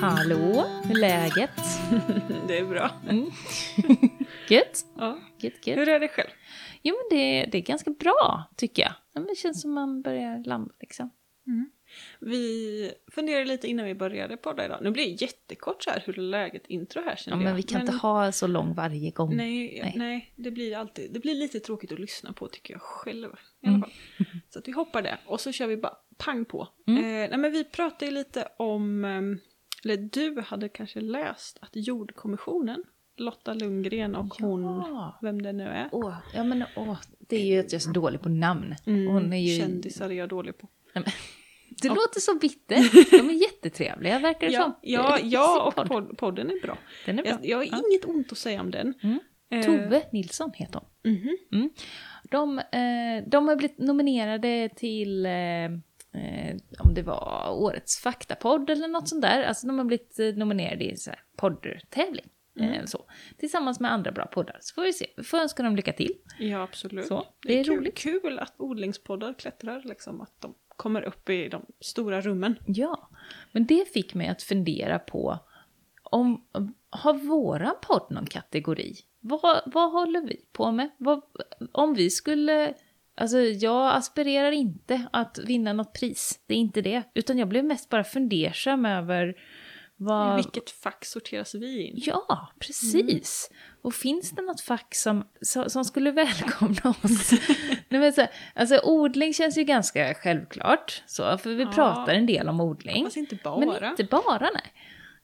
Hallå, hur är läget? Det är bra. Mm. Gött? Ja. Gött, gött. Hur är det själv? Jo men det, det är ganska bra, tycker jag. Ja, men Det känns som man börjar landa liksom. Vi funderade lite innan vi började podda idag. Nu blir det jättekort så här, hur läget intro här Ja, känner men jag. vi kan inte ha så lång varje gång. Nej, Nej. nej. det blir alltid, det blir lite tråkigt att lyssna på tycker jag själv. I alla Mm. fall. Så att vi hoppar det och så kör vi bara pang på. Mm. Eh, nej men vi pratade ju lite om, ehm, eller du hade kanske läst att jordkommissionen, Lotta Lundgren och hon, Ja. vem det nu är. Åh, ja men åh, det är ju att jag är så dålig på namn. Mm, Hon är ju... Kändisar är jag dålig på. Nej, men- Du låter så bitter. De är jättetrevliga verkar det som. Ja, ja, Det ja och pod- podden är bra. Den är bra. Jag, jag har Ja. inget ont att säga om den. Mm. Eh, Tove Nilsson heter hon. mhm. De, eh, de har blivit nominerade till, eh, om det var årets faktapodd eller något sånt där. Alltså de har blivit eh, nominerade i här poddtävling. Mm. Eh, så. Tillsammans med andra bra poddar. Så får vi se. Vi får önska dem lycka till. Ja, absolut. Så, det, det är är kul, roligt. kul att odlingspoddar klättrar, liksom, att de kommer upp i de stora rummen. Ja, men det fick mig att fundera på om har våran podd någon kategori? Vad, vad håller vi på med? Vad, om vi skulle... Alltså jag aspirerar inte att vinna något pris, det är inte det. Utan jag blev mest bara fundersam över I vad... vilket fack sorteras vi in? Ja, precis. Och finns det något fack som, som, skulle välkomna oss? Nej, men så, alltså odling känns ju ganska självklart, så, för vi Ja. pratar en del om odling. Fast inte bara. Men inte bara, nej.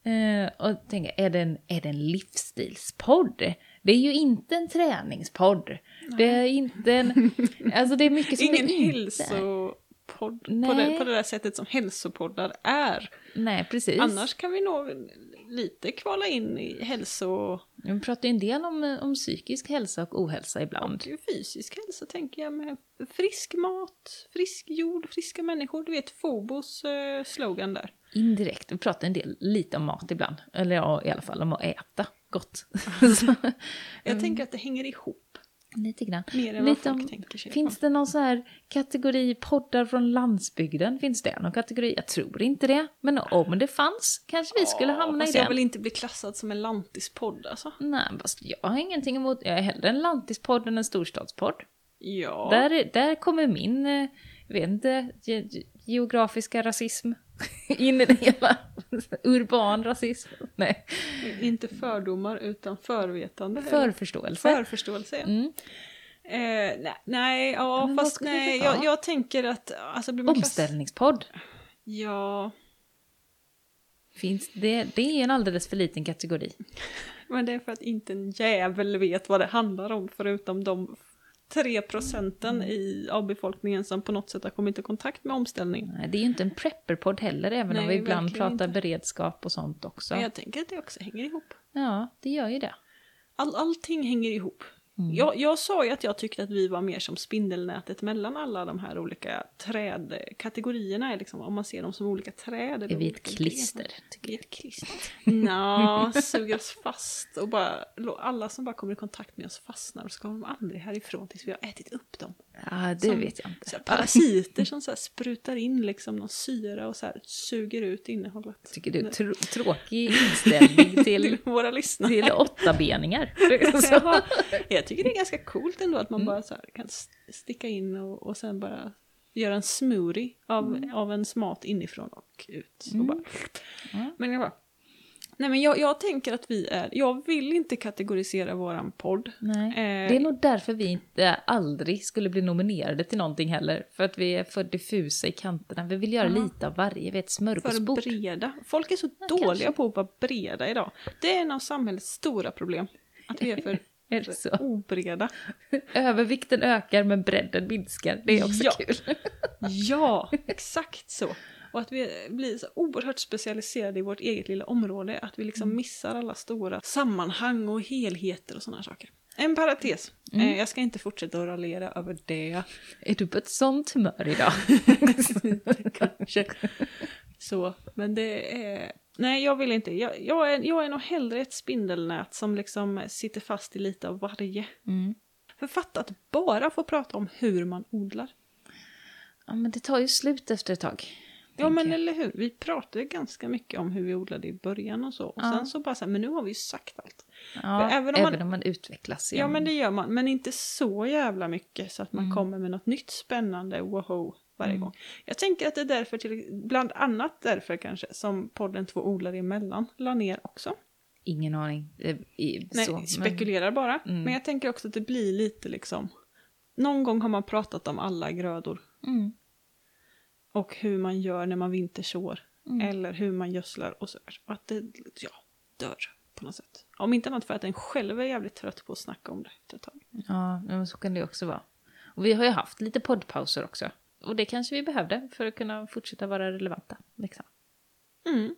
Eh, och tänker, är det, en, är det en livsstilspodd? Det är ju inte en träningspodd. Det är inte en... Alltså det är mycket som Ingen det inte är. hälsopodd på det, på det där sättet som hälsopoddar är. Nej, precis. Annars kan vi nog lite kvala in i hälso Vi pratar ju en del om, om psykisk hälsa och ohälsa ibland. och fysisk hälsa tänker jag med frisk mat, frisk jord, friska människor. Du vet Fobos eh, slogan där. Indirekt. Vi pratar en del lite om mat ibland. Eller ja, i alla fall om att äta gott. Jag tänker att det hänger ihop lite grann. mer än Lite vad folk om- tänker sig. Finns det någon så här kategori poddar från landsbygden? Finns det någon kategori? Jag tror inte det. Men om det fanns kanske vi skulle hamna i fast jag den. vill inte bli klassad som en lantispodd alltså. Nej, fast jag har ingenting emot... Jag är hellre en lantispodd än en storstadspodd. Ja. Där, är- där kommer min, eh, jag vet inte, ge- geografiska rasism in i det hela. Urban rasism. Nej, Inte fördomar utan förvetande. förförståelse. Förförståelse. Mm. Eh, nej, nej, ja, Men fast nej, ja. jag, jag tänker att... Alltså, blir man klass- Omställningspodd. Ja, Finns det, det är en alldeles för liten kategori. men det är för att inte en jävel vet vad det handlar om förutom de tre procenten i, av befolkningen som på något sätt har kommit i kontakt med omställning. Nej, det är ju inte en prepperpodd heller, även om Nej, vi ibland pratar inte. beredskap och sånt också. Men jag tänker att det också hänger ihop. Ja, det gör ju det. All, allting hänger ihop. Mm. Jag, jag sa ju att jag tyckte att vi var mer som spindelnätet mellan alla de här olika trädkategorierna. Liksom, om man ser dem som olika träd. eller Är vi ett klister? grenar. tycker Vi är ett klister. Nja, suger oss fast och bara, alla som bara kommer i kontakt med oss fastnar och så kommer de aldrig härifrån tills vi har ätit upp dem. Ja, det Som- vet jag inte. Parasiter som så sprutar in liksom någon syra och så här suger ut innehållet. Tycker du tr- tråkig inställning till, till våra lyssnare. till åttabeningar? Jag tycker det är ganska coolt ändå att man Mm. bara så kan st- sticka in och, och sen bara göra en smoothie av, Mm. av ens mat inifrån och ut. Och Mm. bara, Ja. men jag bara, nej men jag, jag tänker att vi är, jag vill inte kategorisera våran podd. Nej. Eh, Det är nog därför vi inte aldrig skulle bli nominerade till någonting heller. För att vi är för diffusa i kanterna. Vi vill göra Ja. lite av varje. Vi är ett för smörgåsbord. breda. Folk är så dåliga kanske. på att vara breda idag. Det är en av samhällets stora problem. Att vi är för, Är det så? obreda. Övervikten ökar men bredden minskar. Det är också Ja. kul. Ja, exakt så. Och att vi blir så oerhört specialiserade i vårt eget lilla område. Att vi liksom missar alla stora sammanhang och helheter och sådana saker. En parentes. Eh, jag ska inte fortsätta att raljera över det. Är du på ett sånt humör idag? Kanske. Så, men det är... Nej, jag vill inte. Jag, jag, är, jag är nog hellre ett spindelnät som liksom sitter fast i lite av varje. Mm. För fatta att bara få prata om hur man odlar. Ja, men det tar ju slut efter ett tag. Ja men jag. eller hur, vi pratade ganska mycket om hur vi odlade i början och så. Och Ja. sen så bara så här, men nu har vi ju sagt allt. Ja, även även, om om man- man, utvecklas. Ja men det gör man, men inte så jävla mycket så att man Mm. kommer med något nytt spännande woho varje Mm. gång. Jag tänker att det är därför, till, bland annat därför kanske, som podden Två odlare emellan la ner också. Ingen aning. Eh, I, Nej, så, men- spekulerar bara. Mm. Men jag tänker också att det blir lite liksom, någon gång har man pratat om alla grödor Mm. och hur man gör när man vintersår. Mm. Eller hur man gödslar och så. Och att det ja, dör på något sätt. Om inte annat för att en själv är jävligt trött på att snacka om det efter ett tag. Ja, men så kan det också vara. Och vi har ju haft lite poddpauser också. Och det kanske vi behövde för att kunna fortsätta vara relevanta. Liksom. Mm.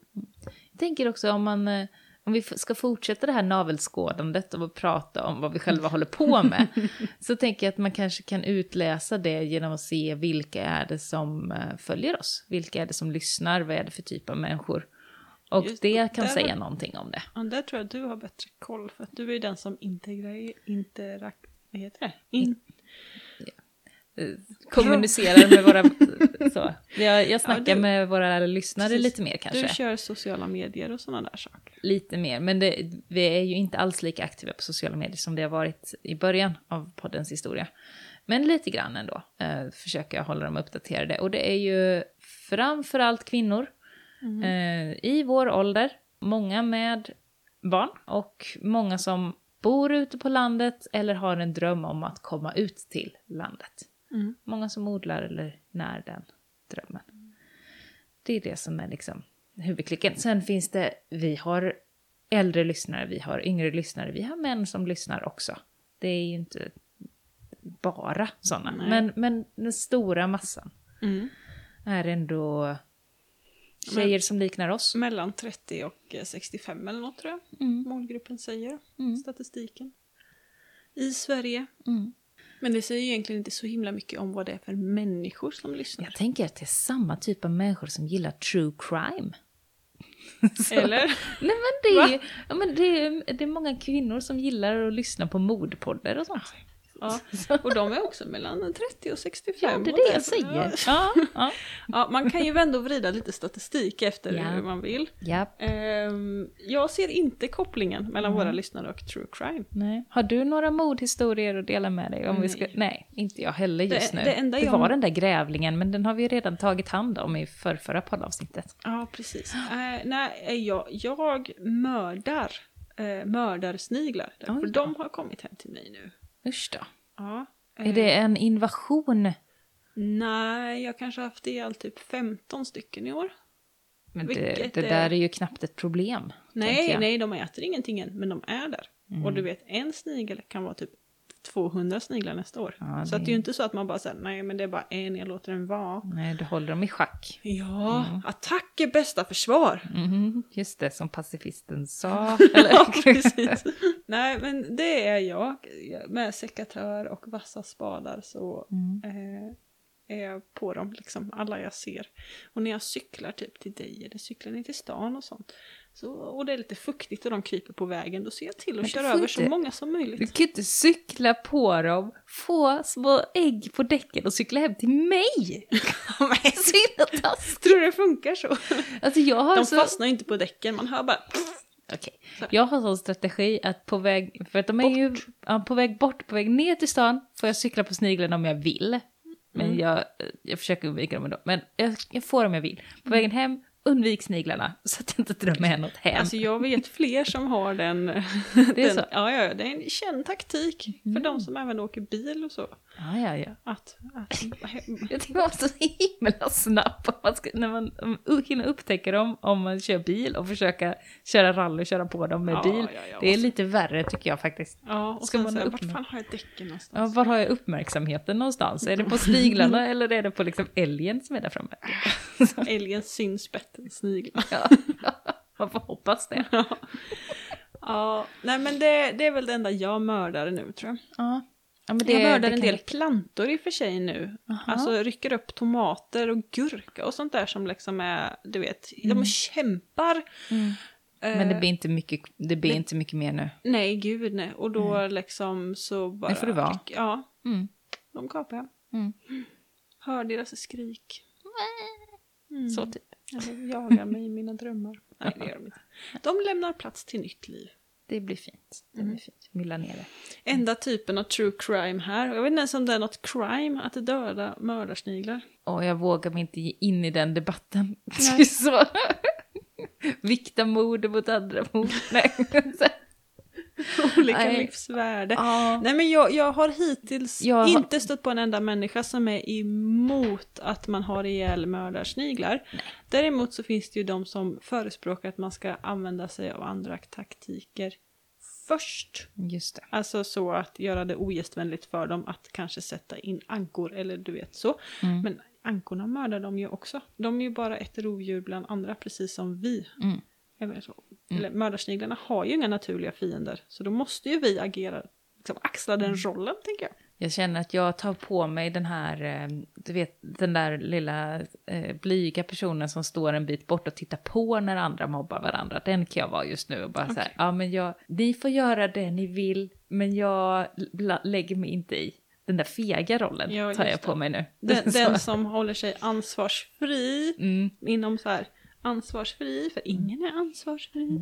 Jag tänker också om man... eh, Om vi ska fortsätta det här navelskådandet och prata om vad vi själva håller på med. så tänker jag att man kanske kan utläsa det genom att se vilka är det som eh, följer oss. Vilka är det som lyssnar? Vad är det för typ av människor? Och Just det kan Där säga har- någonting om det. Ja, där tror jag att du har bättre koll för att du är den som integrerar, interak, vad heter det? In, kommunicerar med våra... Så. Jag, jag snackar Ja, du- med våra lyssnare Precis. lite mer kanske. du kör sociala medier och sådana där saker. Lite mer, men det, vi är ju inte alls lika aktiva på sociala medier som det har varit i början av poddens historia. Men lite grann ändå eh, försöker jag hålla dem uppdaterade. Och det är ju framförallt kvinnor eh, i vår ålder, många med barn och många som bor ute på landet eller har en dröm om att komma ut till landet. Mm. Många som odlar eller när den drömmen. Det är det som är liksom huvudklicken. Sen finns det, vi har äldre lyssnare, vi har yngre lyssnare, vi har män som lyssnar också. Det är ju inte bara sådana. Nej. Men, men den stora massan Mm. är ändå tjejer som liknar oss. Mellan 30 och eh, 65 eller något tror jag Mm. målgruppen säger. Mm. Statistiken. I Sverige. Mm. Men det säger egentligen inte så himla mycket om vad det är för människor som lyssnar. Jag tänker att det är samma typ av människor som gillar true crime. Så- Eller? Nej men det är, ja, men det är, det är många kvinnor som gillar att lyssna på mordpoddar och sånt. Ja. Och de är också mellan 30 och 65. Ja, det är det jag därför- säger. Ja, ja. Ja, man kan ju vända och vrida lite statistik efter Ja. hur man vill. ja. Ehm, jag ser inte kopplingen mellan Mm. våra lyssnare och true crime. Nej. Har du några mordhistorier att dela med dig? Om Vi ska, Nej. nej, inte jag heller just Det- nu. det enda det jag- var den där grävlingen, men den har vi redan tagit hand om i förrförra poddavsnittet. Ja, precis. Eh, nej, jag, jag mördar uh, mördarsniglar. För Oj då. de har kommit hem till mig nu. Usch då. Ja. Är det en invasion? Nej, jag kanske har haft ihjäl typ 15 stycken i år. Men det, det är- där är ju knappt ett problem. Nej, nej, de äter ingenting än, men de är där. Mm. Och du vet, en snigel kan vara typ 200 sniglar nästa år. Ja, så det- det är ju inte så att man bara säger nej men det är bara en, jag låter den vara. Nej, du håller dem i schack. Ja, attack är bästa försvar. Mhm, just det, som pacifisten sa. ja, precis. Nej, men det är jag. Med sekatör och vassa spadar så Mm. eh, är jag på dem, liksom alla jag ser. Och när jag cyklar typ till dig eller cyklar ner till stan och sånt. Så, och det är lite fuktigt och de kryper på vägen, då ser jag till att köra över så många som möjligt. Du kan ju inte cykla på dem, få små ägg på däcken och cykla hem till mig! så himla taskigt. Tror du det funkar så? Alltså jag har De så... fastnar inte på däcken, man hör bara... Okej. Jag har sån strategi att på väg, för att de är ju ja, på väg bort, på väg ner till stan får jag cykla på sniglarna om jag vill. Men Mm. jag, jag försöker undvika dem ändå. Men jag, jag får om jag vill. På vägen hem, undvik sniglarna så att jag inte drar med något hem. Alltså jag vet fler som har den... Det är den så? Ja, ja, det är en känd taktik för de som även åker bil och så. Ja, ja, ja. Att, att Jag tycker man måste så himla snabb om man ska, när man um, hinner upptäcka dem om man kör bil och försöka köra rally och köra på dem med Ja, bil. ja, ja, det är lite värre tycker jag faktiskt. Ja, och Ska sen man så vart fan har jag däcken Ja, någonstans? var har jag uppmärksamheten någonstans? Är det på sniglarna eller är det på liksom älgen som är där framme? Älgen syns bättre än sniglar. Ja, man får hoppas det. Ja, nej men det, det är väl det enda jag mördar nu tror jag. Ja. Ja, men det, jag mördar det en del plantor i och för sig nu. Aha. Alltså rycker upp tomater och gurka och sånt där som liksom är, du vet, de kämpar. Mm. Men det Eh, blir inte mycket, det blir det- inte mycket mer nu. Nej, gud nej. Och då liksom så bara... får det vara. Ja, Mm. de kapar jag. Mm. Hör deras skrik. Så typ. Eller jagar mig i mina drömmar. Nej, det gör de inte. De lämnar plats till nytt liv. Det blir fint. Det blir fint. Mylla ner det. Enda typen av true crime här. Jag vet inte ens om det är något crime att döda mördarsniglar. Och jag vågar mig inte ge in i den debatten. Nej. så. Vikta mord mot andra mord. Nej. Olika Nej. livsvärde. ja. Nej men jag, jag har hittills Jag inte stött på en enda människa som är emot att man har ihjäl mördarsniglar. Däremot så finns det ju de som förespråkar att man ska använda sig av andra taktiker först. Just det. Alltså så att göra det ogästvänligt för dem att kanske sätta in ankor eller du vet så. Mm. Men ankorna mördar de ju också. De är ju bara ett rovdjur bland andra precis som vi. Mm. Eller, så. Eller mördarsniglarna har ju inga naturliga fiender så då måste ju vi agera, liksom axla den rollen tänker jag. Jag känner att jag tar på mig den här, eh, du vet, den där lilla eh, blyga personen som står en bit bort och tittar på när andra mobbar varandra. Den kan jag vara just nu och bara så här, ja men jag, ni får göra det ni vill, men jag lägger mig inte i. Den där fega rollen Ja, tar jag på mig nu. Den, den som håller sig ansvarsfri Mm, inom så här ansvarsfri, för ingen är ansvarsfri.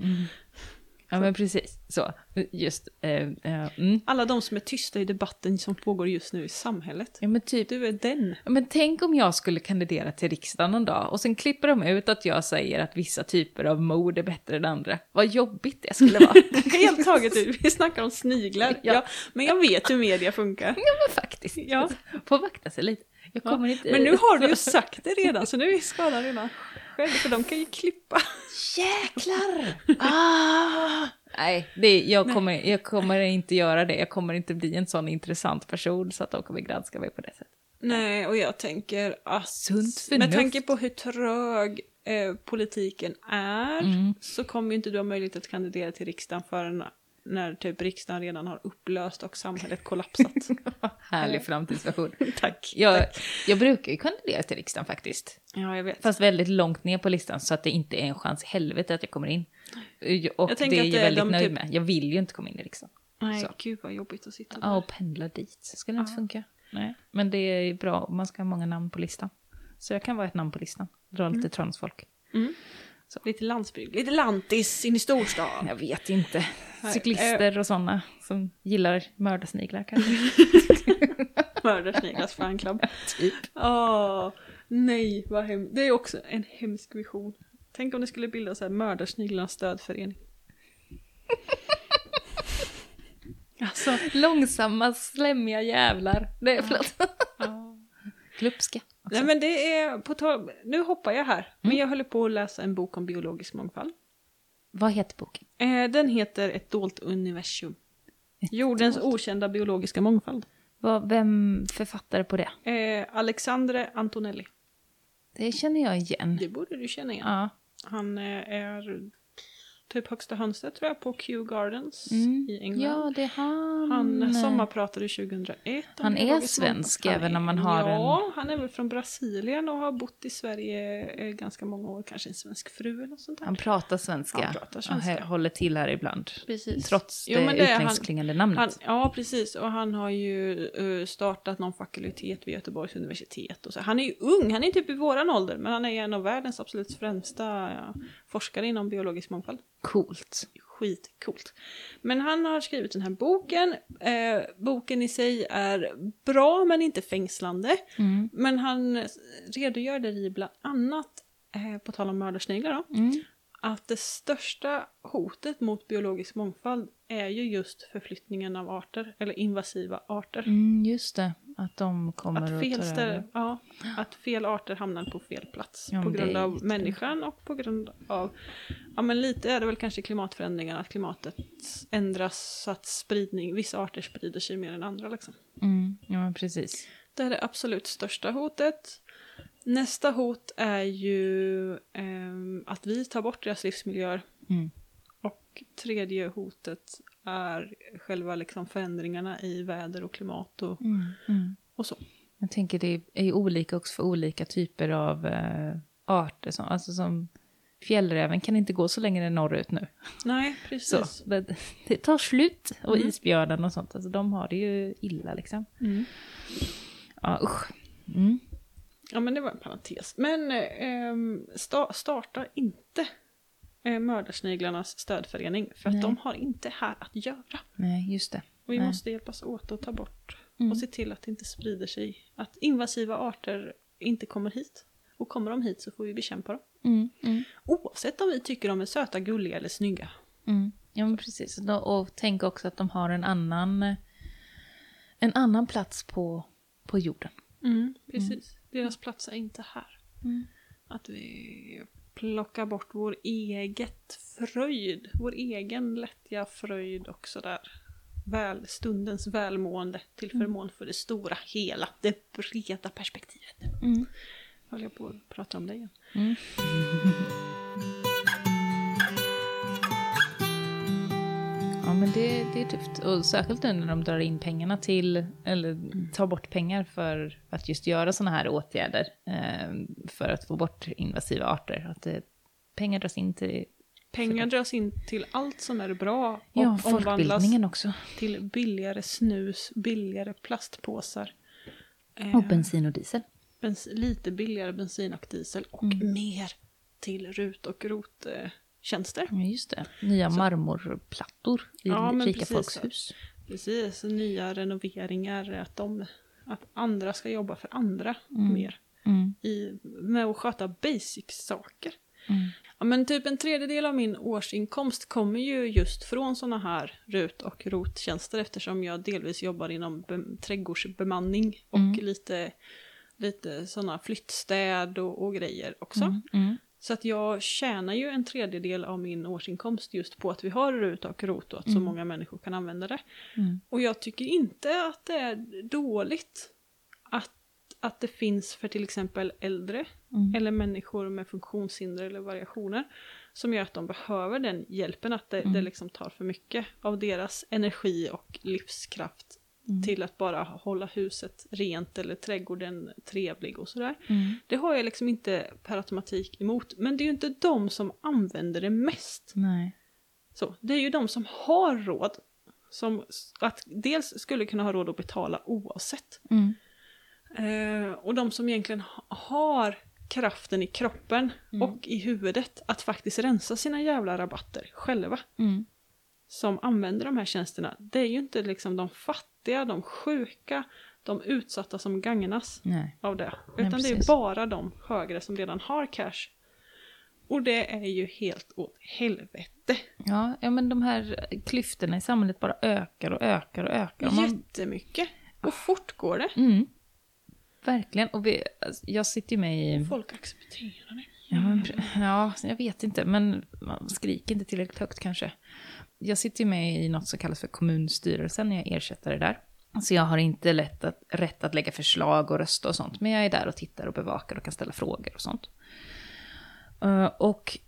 ja men precis, så. Just, eh, eh, mm. Alla de som är tysta i debatten som pågår just nu i samhället. Ja men typ, Du är den. Ja, Men tänk om jag skulle kandidera till riksdagen någon dag och sen klipper de ut att jag säger att vissa typer av mord är bättre än andra. Vad jobbigt det skulle vara. Helt taget ut. Vi snackar om sniglar. Ja. Ja. men jag vet hur media funkar. ja men faktiskt. Ja. Får vakta sig lite. Jag Ja. inte... Men nu har du ju sagt det redan, så nu är skadan redan själv, för de kan ju klippa. Jäklar! Ah! Nej, det, jag, kommer, jag kommer inte göra det. Jag kommer inte bli en sån intressant person så att de kommer granska mig på det sättet. Nej, och jag tänker att Sunt förnuft. med tanke på hur trög eh, politiken är Mm. så kommer ju inte du ha möjlighet att kandidera till riksdagen förrän när typ riksdagen redan har upplöst och samhället kollapsat. Härlig framtidsversion. Tack. Jag, jag brukar ju kandidera till riksdagen faktiskt. Ja, jag vet. Fast väldigt långt ner på listan så att det inte är en chans i helvete att jag kommer in. Och Jag det är jag det väldigt de nöjd typ- med. Jag vill ju inte komma in i riksdagen. Nej, Så. gud vad jobbigt att sitta där. Ja, och pendla dit. Så skulle det inte Ja. funka. Nej. Men det är bra man ska ha många namn på listan. Så jag kan vara ett namn på listan. Dra lite transfolk. Mm. Lite landsbygd, lite lantis in i storstan. Jag vet inte. Nej, Cyklister och sådana som gillar mördarsniglar kanske. Mördarsniglas fanclub. typ. Åh, nej vad hemskt. Det är också en hemsk vision. Tänk om det skulle bildas en mördarsniglarnas stödförening. alltså, Långsamma, slemmiga jävlar. Det är förlåt. Glupska. Också. Nej men det är, på tal, nu hoppar jag här. Mm. Men jag håller på att läsa en bok om biologisk mångfald. Vad heter boken? Eh, den heter Ett dolt universum. Jordens dolt. okända biologiska mångfald. Vad, vem författare på det? Eh, Alexandre Antonelli. Det känner jag igen. Det borde du känna igen. Ja. Han eh, är typ högsta hönset tror jag på Kew Gardens Mm. i England. Ja, det är han. Han sommarpratade 2001. om Han är svensk mångfald. även om man har Ja, han är väl från Brasilien och har bott i Sverige eh, ganska många år. Kanske en svensk fru eller något sånt där. Han pratar svenska. Han pratar och svenska. hä- håller till här ibland. Precis. Trots Jo, det det är han- utländskklingande namnet. Han, ja, precis. Och han har ju eh, startat någon fakultet vid Göteborgs universitet. Och så. Han är ju ung, han är typ i våran ålder, men han är en av världens absolut främsta ja, forskare inom biologisk mångfald. Coolt. skitcoolt. Men han har skrivit den här boken. Eh, boken i sig är bra men inte fängslande. Mm. Men han redogör där i bland annat, eh, på tal om mördarsniglar då, Mm. att det största hotet mot biologisk mångfald är ju just förflyttningen av arter, eller invasiva arter. Mm, just det, att de kommer Att och fel, tar ställe, över. ja, att fel arter hamnar på fel plats Ja, på grund av människan och på grund av, ja men lite är det väl kanske klimatförändringarna, att klimatet ändras så att spridning, vissa arter sprider sig mer än andra liksom. Mm, ja, precis. Det är det absolut största hotet. Nästa hot är ju ehm, att vi tar bort deras livsmiljöer. Mm. Och tredje hotet är själva liksom förändringarna i väder och klimat och, Mm. Mm. och så. Jag tänker det är ju olika också för olika typer av eh, arter. Som, alltså som fjällräven kan inte gå så länge norrut nu. Nej, Så, precis. det, det tar slut. Och Mm. isbjörnen och sånt, alltså de har det ju illa liksom. Mm. Ja, usch. Mm. Ja men det var en parentes. Men eh, ehm, sta starta inte eh, Mördarsniglarnas stödförening för att Nej. de har inte här att göra. Nej, just det. Och vi Nej. måste hjälpas åt att ta bort Mm. och se till att det inte sprider sig. Att invasiva arter inte kommer hit. Och kommer de hit så får vi bekämpa dem. Mm, mm, Oavsett om vi tycker de är söta, gulliga eller snygga. mm. Ja, men precis. Och tänk också att de har en annan, en annan plats på, på jorden. Precis. Deras plats är inte här. Mm. Att vi plockar bort vår eget fröjd. Vår egen lättja fröjd och sådär. Väl, stundens välmående till förmån för det stora hela, det breda perspektivet. Mm. Höll jag på att prata om det igen. Mm. Ja, men det, det är tufft. Och särskilt nu när de drar in pengarna till, eller tar bort pengar för att just göra sådana här åtgärder. Eh, för att få bort invasiva arter. Att det, pengar dras in till Pengar dras in till allt som är bra och ja, omvandlas också. till billigare snus, billigare plastpåsar. Eh, Och bensin och diesel. bens- lite billigare bensin och diesel och Mm. mer till RUT och ROT-tjänster. Ja, just det. Nya marmorplattor i Ja, rika precis. folks hus. Precis, nya renoveringar, att, de, att andra ska jobba för andra Mm. mer. Mm. I, med att sköta basic-saker. Mm. Ja, men typ en tredjedel av min årsinkomst kommer ju just från sådana här RUT och ROT-tjänster eftersom jag delvis jobbar inom be- trädgårdsbemanning och Mm. lite, lite sådana flyttstäd och, och grejer också. Mm. Mm. Så att jag tjänar ju en tredjedel av min årsinkomst just på att vi har RUT och ROT och att så Mm. många människor kan använda det. Mm. Och jag tycker inte att det är dåligt att, att det finns för till exempel äldre Mm. eller människor med funktionshinder eller variationer som gör att de behöver den hjälpen, att det, Mm. det liksom tar för mycket av deras energi och livskraft Mm. till att bara hålla huset rent eller trädgården trevlig och sådär. Mm. Det har jag liksom inte per automatik emot, men det är ju inte de som använder det mest. Nej. Så, det är ju de som har råd, som att dels skulle kunna ha råd att betala oavsett. Mm. Eh, och de som egentligen ha- har kraften i kroppen Mm. och i huvudet att faktiskt rensa sina jävla rabatter själva. Mm. Som använder de här tjänsterna. Det är ju inte liksom de fattiga, de sjuka, de utsatta som gagnas Nej. av det. Nej, Utan det är bara de högre som redan har cash. Och det är ju helt åt helvete. Ja, ja, men de här klyftorna i samhället bara ökar och ökar och ökar. Och man, Jättemycket. Och fort går det. mm, verkligen. Och vi, alltså, jag sitter ju med i... Folk accepterar det. Ja, men, ja, jag vet inte, men man skriker inte tillräckligt högt kanske. Jag sitter ju med i något som kallas för kommunstyrelsen när jag ersätter det där. Så jag har inte lätt att, rätt att lägga förslag och rösta och sånt, men jag är där och tittar och bevakar och kan ställa frågor och sånt. Eh, och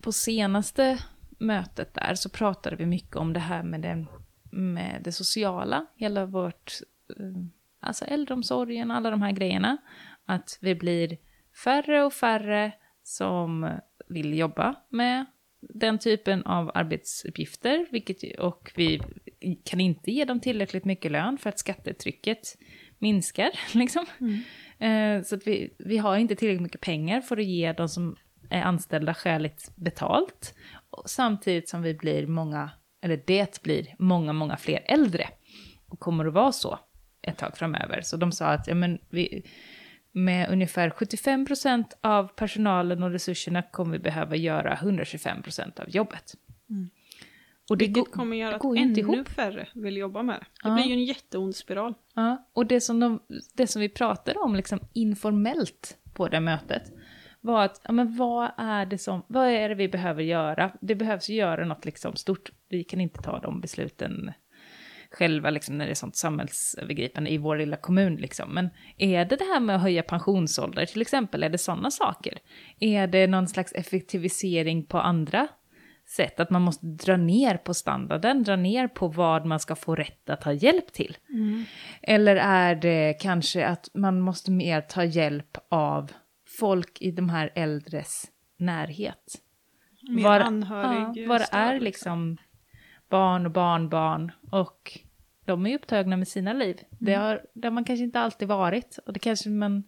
på senaste mötet där så pratade vi mycket om det här med det, med det sociala, hela vårt, eh, alltså äldreomsorgen, alla de här grejerna. Att vi blir färre och färre som vill jobba med den typen av arbetsuppgifter, vilket, och vi kan inte ge dem tillräckligt mycket lön för att skattetrycket minskar. Liksom. Eh, Så att vi, vi har inte tillräckligt mycket pengar för att ge de som är anställda skäligt betalt. Och samtidigt som vi blir många, eller det blir många, många fler äldre. Och kommer att vara så ett tag framöver. Så de sa att ja, men vi, med ungefär 75% av personalen och resurserna kommer vi behöva göra 125% av jobbet. Mm. Och det, Vilket kommer göra att ännu ihop. färre vill jobba med det. Det blir ju en jätteond spiral. Ja, och det som, de, det som vi pratade om liksom informellt på det mötet var att, ja, men vad är det som, vad är det vi behöver göra? Det behövs ju göra något liksom stort. Vi kan inte ta de besluten själva liksom när det är sånt samhällsövergripande i vår lilla kommun liksom. Men är det det här med att höja pensionsålder till exempel, är det sådana saker? Är det någon slags effektivisering på andra sätt? Att man måste dra ner på standarden, dra ner på vad man ska få rätt att ha hjälp till? Eller är det kanske att man måste mer ta hjälp av folk i de här äldres närhet? Mer var, anhörig ja, var är liksom barn och barnbarn och de är upptagna med sina liv. Det, har, det har man kanske inte alltid varit och det kanske man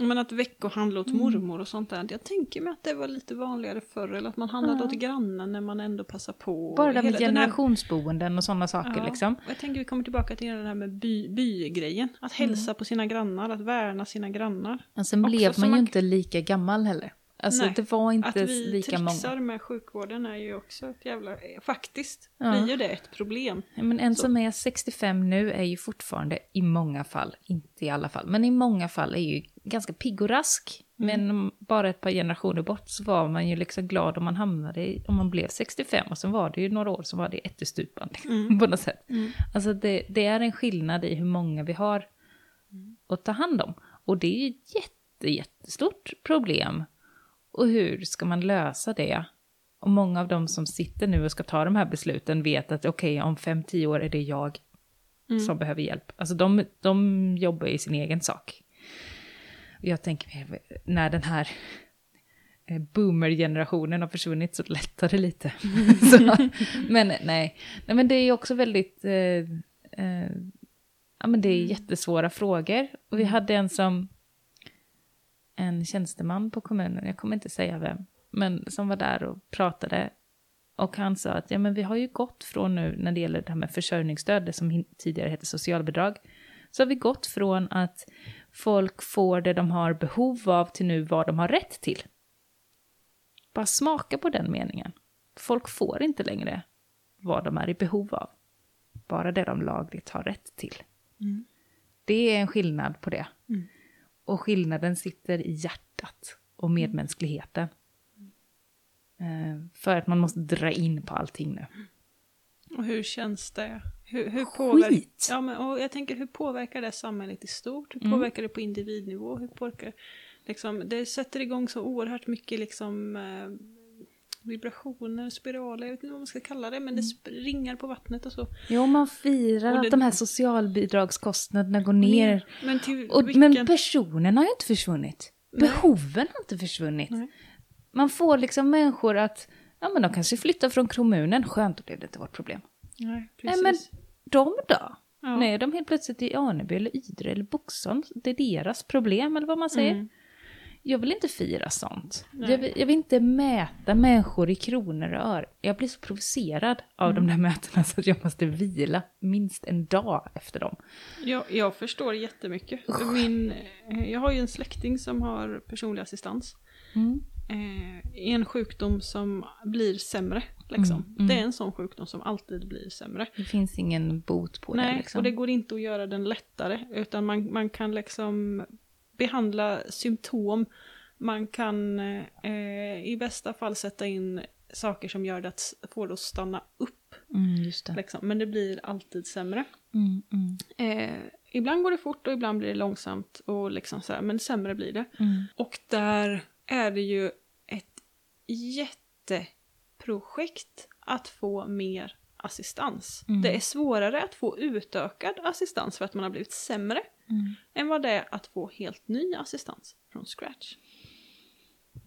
Men att veckohandla åt Mm. mormor och sånt där. Jag tänker mig att det var lite vanligare förr. Eller att man handlade Ja. åt grannen när man ändå passar på. Bara det med här- generationsboenden och sådana saker Ja, liksom. Jag tänker vi kommer tillbaka till det här med by, bygrejen. Att hälsa på sina grannar, att värna sina grannar. Men sen Också blev man ju man- inte lika gammal heller. Alltså Nej, det var Att inte vi lika många. trixar med sjukvården är ju också ett jävla... Faktiskt Ja. blir ju det ett problem. Ja, Men en Så. som är 65 nu är ju fortfarande i många fall, inte i alla fall, men i många fall är ju ganska pigg och rask. Mm. Men bara ett par generationer bort så var man ju liksom glad om man hamnade i, om man blev 65 och sen var det ju några år som var det ättestupan Mm. på något sätt. Mm. Alltså det, det är en skillnad i hur många vi har att ta hand om. Och det är ju ett jätte, jättestort problem. Och hur ska man lösa det? Och många av de som sitter nu och ska ta de här besluten vet att okej, om fem tio år är det jag Mm. som behöver hjälp. Alltså de, de jobbar i sin egen sak. Och Jag tänker mig, när den här eh, boomer-generationen har försvunnit så lättar det lite. så, men nej. nej, men det är ju också väldigt... Eh, eh, ja, men det är jättesvåra frågor. Och vi hade en som... En tjänsteman på kommunen, jag kommer inte säga vem, men som var där och pratade. Och han sa att ja, men vi har ju gått från nu när det gäller det här med försörjningsstöd, det som tidigare hette socialbidrag, så har vi gått från att folk får det de har behov av till nu vad de har rätt till. Bara smaka på den meningen. Folk får inte längre vad de är i behov av. Bara det de lagligt har rätt till. Mm. Det är en skillnad på det. Mm. Och skillnaden sitter i hjärtat och medmänskligheten. Eh, för att man måste dra in på allting nu. Och hur känns det? Hur, hur påverkar, ja, men, och jag tänker, hur påverkar det samhället i stort? Hur Mm. påverkar det på individnivå? Hur påverkar, liksom, det sätter igång så oerhört mycket liksom, eh, vibrationer, spiraler, jag vet inte vad man ska kalla det, men det sp- ringar på vattnet och så. Jo, man firar det- att de här socialbidragskostnaderna går ner. Men, till Och, vilken... Men personen har ju inte försvunnit. Nej. Behoven har inte försvunnit. Nej. Man får liksom människor att, ja men de kanske flyttar från kommunen, skönt då blev det inte vårt problem. Nej, Nej precis. men de då? ja. Nej, de helt plötsligt i Aneby eller Ydre eller Boxholm, det är deras problem eller vad man säger. Mm. Jag vill inte fira sånt. Nej. Jag vill, jag vill inte mäta människor i kronor och öre. Jag blir så provocerad av Mm. de där mötena så att jag måste vila minst en dag efter dem. Jag, jag förstår jättemycket. Min, eh, jag har ju en släkting som har personlig assistans. Mm. Eh, en sjukdom som blir sämre. Liksom. Mm, mm. Det är en sån sjukdom som alltid blir sämre. Det finns ingen bot på Nej, det. Liksom. och det går inte att göra den lättare. Utan man, man kan liksom behandla symptom. Man kan eh, i bästa fall sätta in saker som gör det att få det att stanna upp. Mm, just det. Liksom. Men det blir alltid sämre. Mm, mm, Eh, ibland går det fort och ibland blir det långsamt. Och liksom så här, men sämre blir det. mm. Och där är det ju ett jätteprojekt att få mer assistans. Mm. Det är svårare att få utökad assistans för att man har blivit sämre Mm. än vad det är att få helt ny assistans från scratch.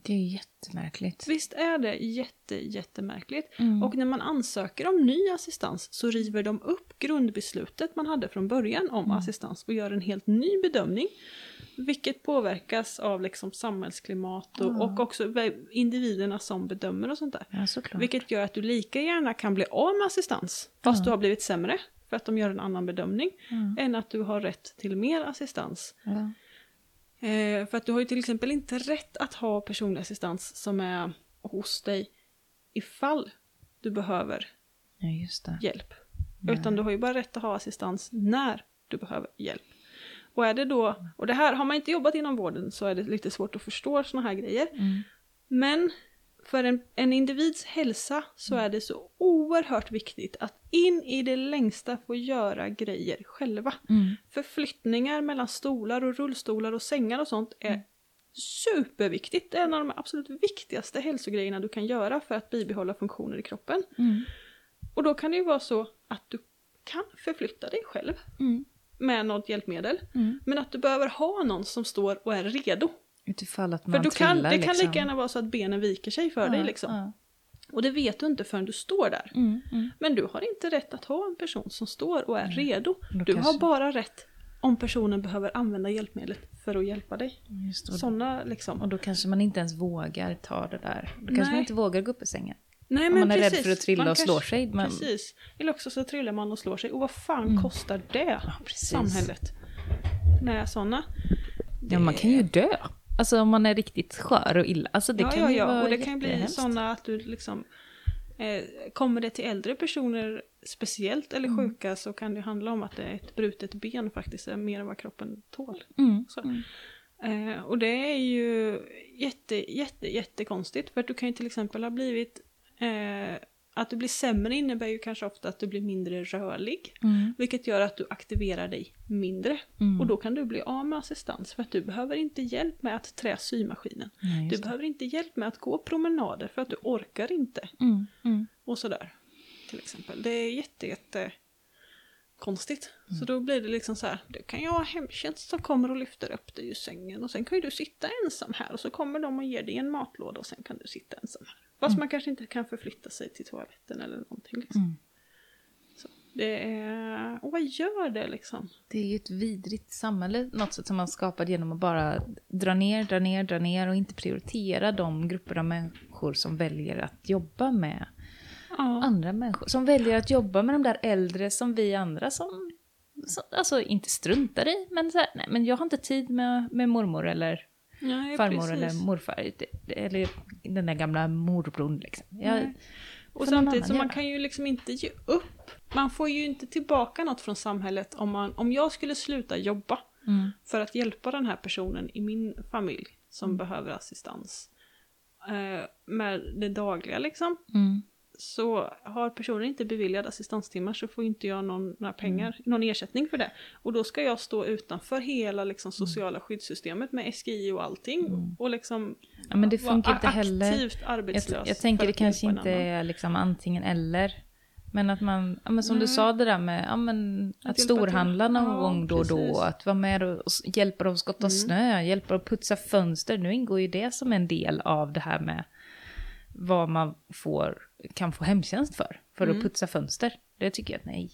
Det är ju jättemärkligt. Visst är det jätte, jättemärkligt? Mm. Och när man ansöker om ny assistans så river de upp grundbeslutet man hade från början om Mm. assistans och gör en helt ny bedömning. Vilket påverkas av liksom samhällsklimat och, Ja. och också individerna som bedömer och sånt där. Ja, såklart. Vilket gör att du lika gärna kan bli av med assistans fast du har blivit sämre för att de gör en annan bedömning än att du har rätt till mer assistans. Eh, för att du har ju till exempel inte rätt att ha personlig assistans som är hos dig ifall du behöver ja, hjälp. Nej. Utan du har ju bara rätt att ha assistans när du behöver hjälp. Och är det då, och det här har man inte jobbat inom vården så är det lite svårt att förstå såna här grejer. Mm. Men för en, en individs hälsa så är det så oerhört viktigt att in i det längsta få göra grejer själva. Mm. Förflyttningar mellan stolar och rullstolar och sängar och sånt är superviktigt. Det är en av de absolut viktigaste hälsogrejerna du kan göra för att bibehålla funktioner i kroppen. Mm. Och då kan det ju vara så att du kan förflytta dig själv Mm. med något hjälpmedel. Mm. Men att du behöver ha någon som står och är redo. Utifall att För man du kan, trillar det kan liksom. lika gärna vara så att benen viker sig för dig Ja, liksom. ja. Och det vet du inte förrän du står där. Mm. Mm. Men du har inte rätt att ha en person som står och är redo. Då Du kanske- har bara rätt om personen behöver använda hjälpmedlet för att hjälpa dig. Sådana liksom. Och då kanske man inte ens vågar ta det där. Då kanske Nej. man inte vågar gå upp ur sängen. Nej, Om men man är rädd precis. för att trilla Man och slå sig. Men... Precis. Eller också så trillar man och slår sig. Och vad fan Mm. kostar det precis. samhället? Nej, sådana. Ja, man kan ju dö. Alltså om man är riktigt skör och illa. Alltså det ja, kan ja, ju ja. vara Och det kan ju bli sådana att du liksom... Eh, kommer det till äldre personer speciellt eller Mm. sjuka så kan det handla om att det är ett brutet ben faktiskt är mer än vad kroppen tål. Mm. Mm. Eh, och det är ju jätte, jätte, jättekonstigt för att du kan ju till exempel ha blivit eh, att du blir sämre innebär ju kanske ofta att du blir mindre rörlig. Mm. Vilket gör att du aktiverar dig mindre. Mm. Och då kan du bli av med assistans för att du behöver inte hjälp med att trä symaskinen. Nej, Du behöver inte hjälp med att gå promenader för att du orkar inte. Mm. Mm. Och sådär. Till exempel. Det är jätte, jätte konstigt. Mm. Så då blir det liksom så här, det kan jag ha hemtjänst som kommer och lyfter upp dig ur sängen och sen kan ju du sitta ensam här och så kommer de och ger dig en matlåda och sen kan du sitta ensam här. Fast man kanske inte kan förflytta sig till toaletten eller någonting. Liksom. Mm. Så det är, och vad gör det liksom? Det är ju ett vidrigt samhälle, något sätt som man skapar genom att bara dra ner, dra ner, dra ner och inte prioritera de grupper av människor som väljer att jobba med Ja. andra människor. Som väljer att jobba med de där äldre som vi andra som, som alltså inte struntar i. Men, så här, nej, men jag har inte tid med, med mormor eller Nej, farmor precis. eller morfar. Eller den där gamla morbrorn liksom. Jag. Och samtidigt så man kan ju liksom inte ge upp. Man får ju inte tillbaka något från samhället om man, om jag skulle sluta jobba Mm. för att hjälpa den här personen i min familj som Mm. behöver assistans eh, med det dagliga liksom. Mm. Så har personen inte beviljad assistanstimmar så får inte jag någon, några pengar, Mm. någon ersättning för det. Och då ska jag stå utanför hela Mm. liksom, sociala skyddssystemet med SGI och allting. Och liksom Ja, men det vara funkar inte heller. aktivt arbetslös. Jag, jag tänker det att kanske inte är liksom antingen eller. Men att man, ja, men som du Nej. sa det där med ja, men att, hjälpa storhandla till. någon Ja, gång då och då. Att vara med och, och hjälpa dem att skotta Mm. snö, hjälpa dem att putsa fönster. Nu ingår ju det som en del av det här med vad man får, kan få hemtjänst för. För Mm. att putsa fönster. Det tycker jag att nej,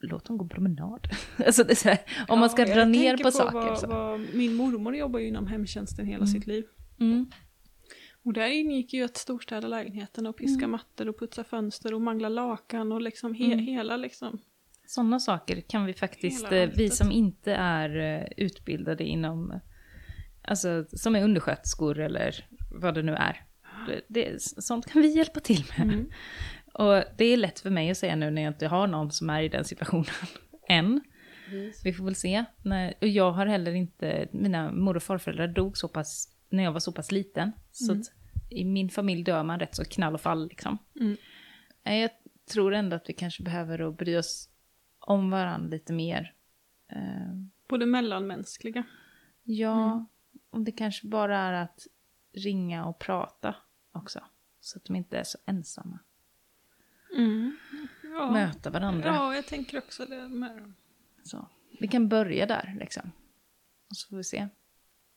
låt dem gå promenad. alltså det är här, om man ska Ja, dra ner tänker på, saker. Vad, så. vad, min mormor jobbar ju inom hemtjänsten hela sitt liv. Mm. Och där ingick ju att storstäda lägenheten och piska Mm. mattor och putsa fönster och mangla lakan och liksom he, Mm. hela liksom. Sådana saker kan vi faktiskt, eh, vi som inte är eh, utbildade inom, alltså som är undersköterskor eller vad det nu är. Det, sånt kan vi hjälpa till med. Mm. Och det är lätt för mig att säga nu när jag inte har någon som är i den situationen än. Vi får väl se. Nej, och jag har heller inte, mina mor och farföräldrar dog så pass, när jag var så pass liten. Så Mm. att i min familj dör man rätt så knall och fall liksom. Mm. Jag tror ändå att vi kanske behöver att bry oss om varandra lite mer. Eh, På det mellanmänskliga. ja, Mm. och det kanske bara är att ringa och prata också. Så att de inte är så ensamma. Ja. Möta varandra. ja, jag tänker också det. Med. Så. Vi kan börja där liksom. Och så får vi se.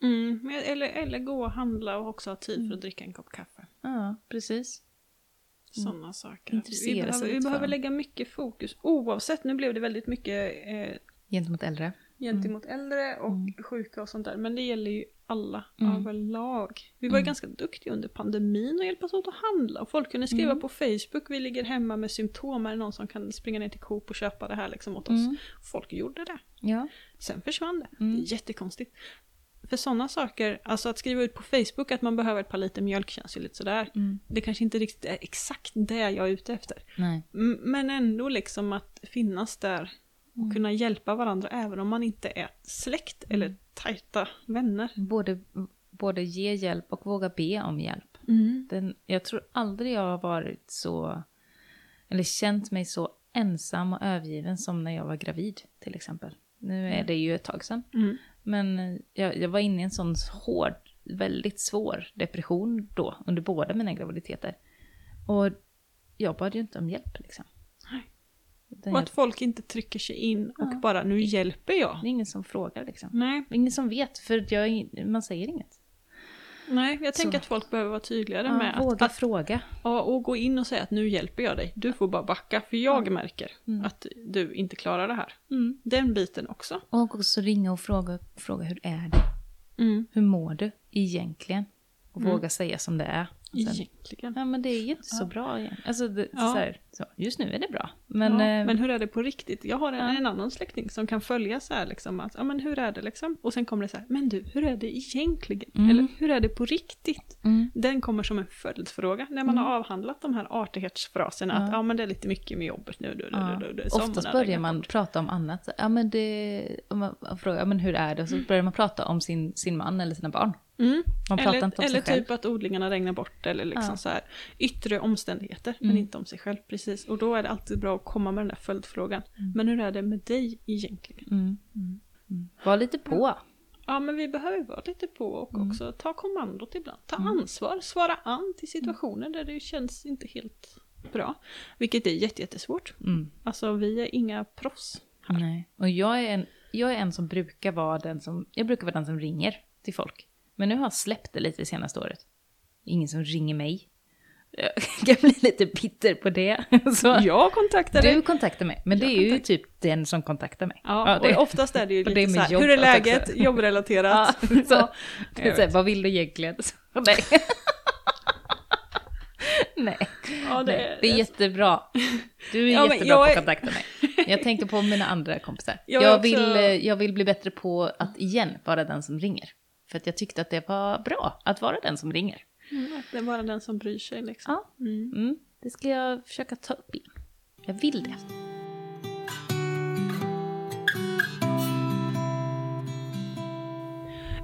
Mm. Eller, eller gå och handla och också ha tid Mm. för att dricka en kopp kaffe. Ja, precis. Sådana saker. Vi behöver, vi behöver lägga mycket fokus oavsett. Nu blev det väldigt mycket eh, Gentemot äldre. Gentemot äldre och Mm. sjuka och sånt där. Men det gäller ju alla Mm. överlag. Vi var ju Mm. ganska duktiga under pandemin och hjälpas åt att handla. Och folk kunde skriva Mm. på Facebook, vi ligger hemma med symptom, är det någon som kan springa ner till Coop och köpa det här liksom åt oss? Mm. Folk gjorde det. Ja. Sen försvann det. Mm. Det är jättekonstigt. För sådana saker, alltså att skriva ut på Facebook att man behöver ett par liter mjölk känns ju lite sådär. Mm. Det kanske inte riktigt är exakt det jag är ute efter. Nej. Men ändå liksom att finnas där och Mm. kunna hjälpa varandra även om man inte är släkt eller tajta vänner. Både, både ge hjälp och våga be om hjälp. Den, jag tror aldrig jag har varit så, eller känt mig så ensam och övergiven som när jag var gravid till exempel. Nu är det ju ett tag sedan. Mm. Men eh, jag, jag var inne i en sån hård, väldigt svår depression då, under båda mina graviditeter. Och jag bad ju inte om hjälp liksom. Och att folk inte trycker sig in och Ja. bara nu hjälper jag. det är ingen som frågar liksom. Nej, ingen som vet, för jag, man säger inget. Nej, jag tänker att folk behöver vara tydligare Ja, med att, våga att fråga. ja, och gå in och säga att nu hjälper jag dig. Du får bara backa för jag märker Mm. att du inte klarar det här. Mm. Den biten också. Och också ringa och fråga, fråga hur är det? Mm. Hur mår du egentligen? Och Mm. våga säga som det är. Egentligen. ja men det är ju inte så Ja. bra igen. Alltså det, Ja. så här, så, just nu är det bra. Men, ja, eh, men hur är det på riktigt? Jag har en, en annan släkting som kan följa så här liksom att, ja men hur är det liksom? Och sen kommer det så här, men du, hur är det egentligen? Mm. Eller hur är det på riktigt? mm, Den kommer som en följdfråga när man Mm. har avhandlat de här artighetsfraserna att Ja. men det är lite mycket med jobbet nu. Du, ja. du, du, du, Oftast börjar man bort. prata om annat. Ja men det, om man frågar, men hur är det? Och så börjar man prata om sin, sin man eller sina barn. Mm. Eller, eller typ att odlingarna regnar bort eller liksom Ja. så här yttre omständigheter men Mm. inte om sig själv. Precis. Och då är det alltid bra att komma med den där följdfrågan. Mm. Men hur är det med dig egentligen? Mm. Mm. Var lite på. Ja men vi behöver vara lite på och Mm. också ta kommandot ibland. Ta Mm. ansvar, svara an till situationer där det känns inte helt bra. Vilket är jätte- jättesvårt. Mm. Alltså vi är inga proffs. Här. Nej. Och jag är, en, jag är en som brukar vara den som, jag brukar vara den som ringer till folk. Men nu har jag släppt det lite det senaste året. Ingen som ringer mig. Jag kan bli lite bitter på det. Så. Jag kontaktar dig. Du kontaktar mig, men det Jag är ju kontaktar- typ den som kontaktar mig. Ja, det, och oftast är det ju det lite med så här, hur är läget? också. Jobbrelaterat. Ja, så, Ja, det så här, vet. vad vill du egentligen? Så, nej. nej, Ja, det, nej, det är jättebra. Du är Ja, jättebra på är- att kontakta mig. Jag tänker på mina andra kompisar. Jag Jag, är också- vill, eh, jag vill bli bättre på att igen vara den som ringer. För att jag tyckte att det var bra att vara den som ringer. Mm, det är bara den som bryr sig liksom. Ja, Mm. mm, det ska jag försöka ta upp igen. Jag vill det.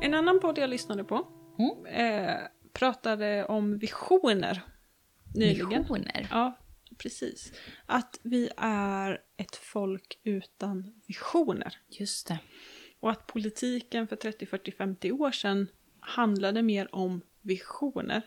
En annan podd jag lyssnade på Mm. eh, pratade om visioner nyligen. Visioner. Ja, precis. Att vi är ett folk utan visioner. Just det. Och att politiken för 30, 40, 50 år sedan handlade mer om visioner.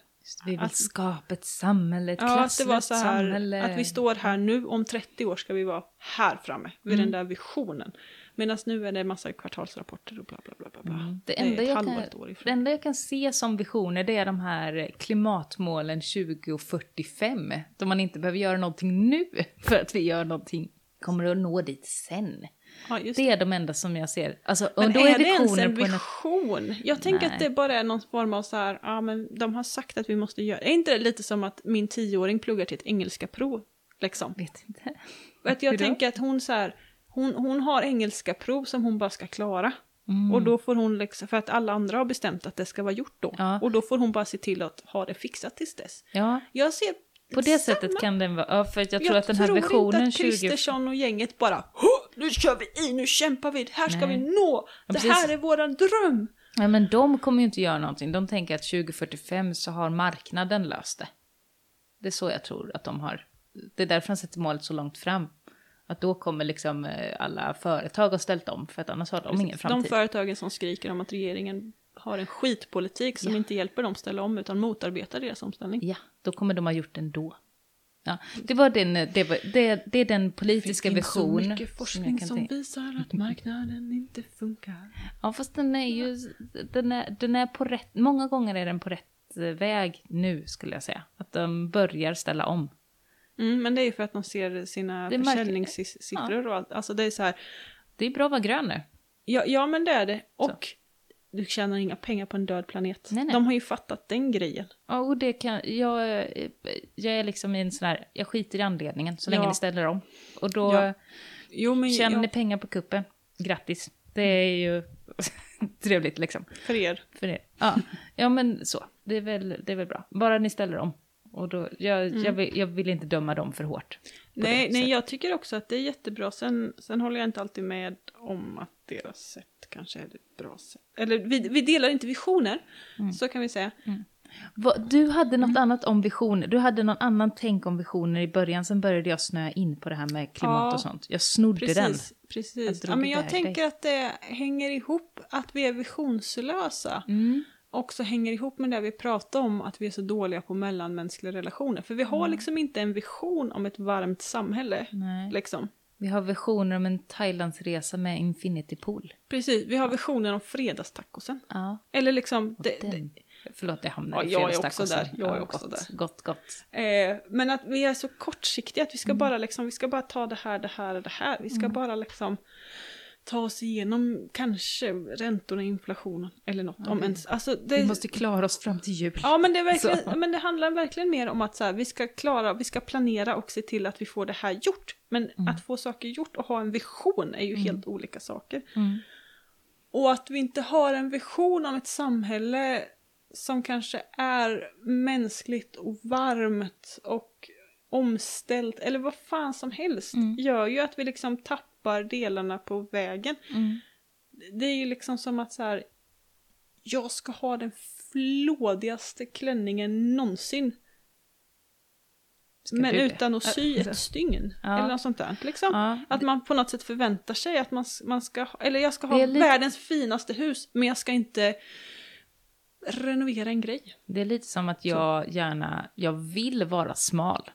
Det. Vi vill Att- skapa ett samhälle, ett Ja, att det klasslöst samhälle. att vi står här nu, om 30 år ska vi vara här framme, vid Mm. den där visionen. Medan nu är det massa kvartalsrapporter och bla bla bla. bla. Mm. Det, Det enda ett jag kan- Det enda jag kan se som visioner det är de här klimatmålen 2045. Då man inte behöver göra någonting nu för att vi gör någonting. Kommer att nå dit sen. Ja, just Det är de enda som jag ser. Alltså, Men då är det ens en vision? Jag tänker Nej. att det bara är någon form av så här, ja men de har sagt att vi måste göra, är inte det lite som att min tioåring pluggar till ett engelska prov? Liksom. Vet inte. Att jag Hur då? tänker att hon så här, hon, hon har engelska prov som hon bara ska klara. Mm. Och då får hon liksom, för att alla andra har bestämt att det ska vara gjort då. Ja. Och då får hon bara se till att ha det fixat tills dess. Ja, Jag ser på det samma- sättet kan den vara. Ja, för jag tror jag att den här tror visionen inte att 20... Kristersson och gänget bara "Hå, nu kör vi i, nu kämpar vi, här ska Nej. vi nå, Ja, det precis. här är våran dröm. Ja, men de kommer ju inte göra någonting. De tänker att 2045 så har marknaden löst det. Det är så jag tror att de har. Det är därför de sätter målet så långt fram. Att då kommer liksom eh, alla företag ha ställt om, för att annars har de ingen De framtid. företagen som skriker om att regeringen har en skitpolitik som Ja. inte hjälper dem ställa om utan motarbetar deras omställning. Ja, då kommer de ha gjort det ändå. Ja, det, var den, det, var, det, det är den politiska det finns så vision. mycket som forskning jag kan som tänka- visar att marknaden inte funkar. Ja, fast den är ju, den är, den är på rätt, många gånger är den på rätt väg nu skulle jag säga. Att de börjar ställa om. Mm, men det är ju för att de ser sina Det försäljningssiffror och allt. Alltså det är så här, Det är bra att vara grön nu. ja, ja men det är det. Och du tjänar inga pengar på en död planet. Nej, nej. De har ju fattat den grejen. Ja, och det kan, jag, jag är liksom i en sån här, jag skiter i anledningen så länge Ja. ni ställer om. Och då Ja. Jo men tjänar ja, ni pengar på kuppen, grattis. Det är ju trevligt liksom. för er. För det. Ja, ja men så. Det är, väl, det är väl bra. Bara ni ställer om. Och då, jag, jag, vill, jag vill inte döma dem för hårt. Nej, nej jag tycker också att det är jättebra. Sen, sen håller jag inte alltid med om att deras sätt kanske är ett bra sätt. Eller vi, vi delar inte visioner, Mm. så kan vi säga. Vad- Du hade något Mm. annat om visioner. Du hade någon annan tänk om visioner i början. Sen började jag snöa in på det här med klimat Ja, och sånt. Jag snodde den. Precis, Jag precis. drog Ja, men jag tänker att det hänger ihop att vi är visionslösa. Mm. Också hänger ihop med det vi pratade om, att vi är så dåliga på mellanmänskliga relationer. För vi har liksom inte en vision om ett varmt samhälle. Nej. Liksom. Vi har visioner om en Thailandsresa med infinity pool. Precis, vi har visionen om fredagstacosen. Ja. Eller liksom, Och det, den. det, Förlåt, jag hamnade Ja, i jag fel är också där, jag är Ja, också gott, där. Gott, gott. Eh, men att vi är så kortsiktiga, att vi Mm. ska bara liksom, vi ska bara ta det här, det här och det här. Vi ska bara liksom ta oss igenom kanske räntorna, inflationen eller något. om vi- ens, alltså det, Vi måste klara oss fram till jul. Ja men det, är verkligen, Så. men det handlar verkligen mer om att så här, vi ska klara, vi ska planera och se till att vi får det här gjort. Men Mm. att få saker gjort och ha en vision är ju helt olika saker. Mm. Och att vi inte har en vision om ett samhälle som kanske är mänskligt och varmt och omställt eller vad fan som helst Mm. gör ju att vi liksom tappar delarna på vägen. Mm. Det är ju liksom som att så här, jag ska ha den flådigaste klänningen någonsin. Ska men det? utan att sy Äh, ett stygn. Ja. Eller något sånt där. Liksom. Ja, Att man på något sätt förväntar sig att man, man ska eller jag ska ha lite- världens finaste hus, men jag ska inte renovera en grej. det är lite som att jag gärna, jag vill vara smal,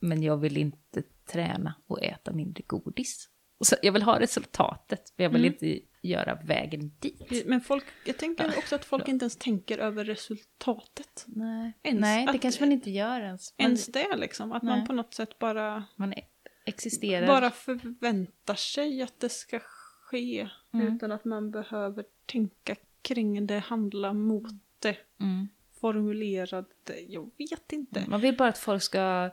men jag vill inte träna och äta mindre godis. Och så, jag vill ha resultatet, men jag vill Mm. inte göra vägen dit. Men folk, jag tänker också att folk inte ens tänker över resultatet. Nej, Ens Nej det att- kanske man inte gör ens. Man, Ens det liksom, att man Nej. på något sätt bara, man e- existerar. bara förväntar sig att det ska ske. Mm. Utan att man behöver tänka kring det, handla mot det, Mm. formulera det. Jag vet inte. Man vill bara att folk ska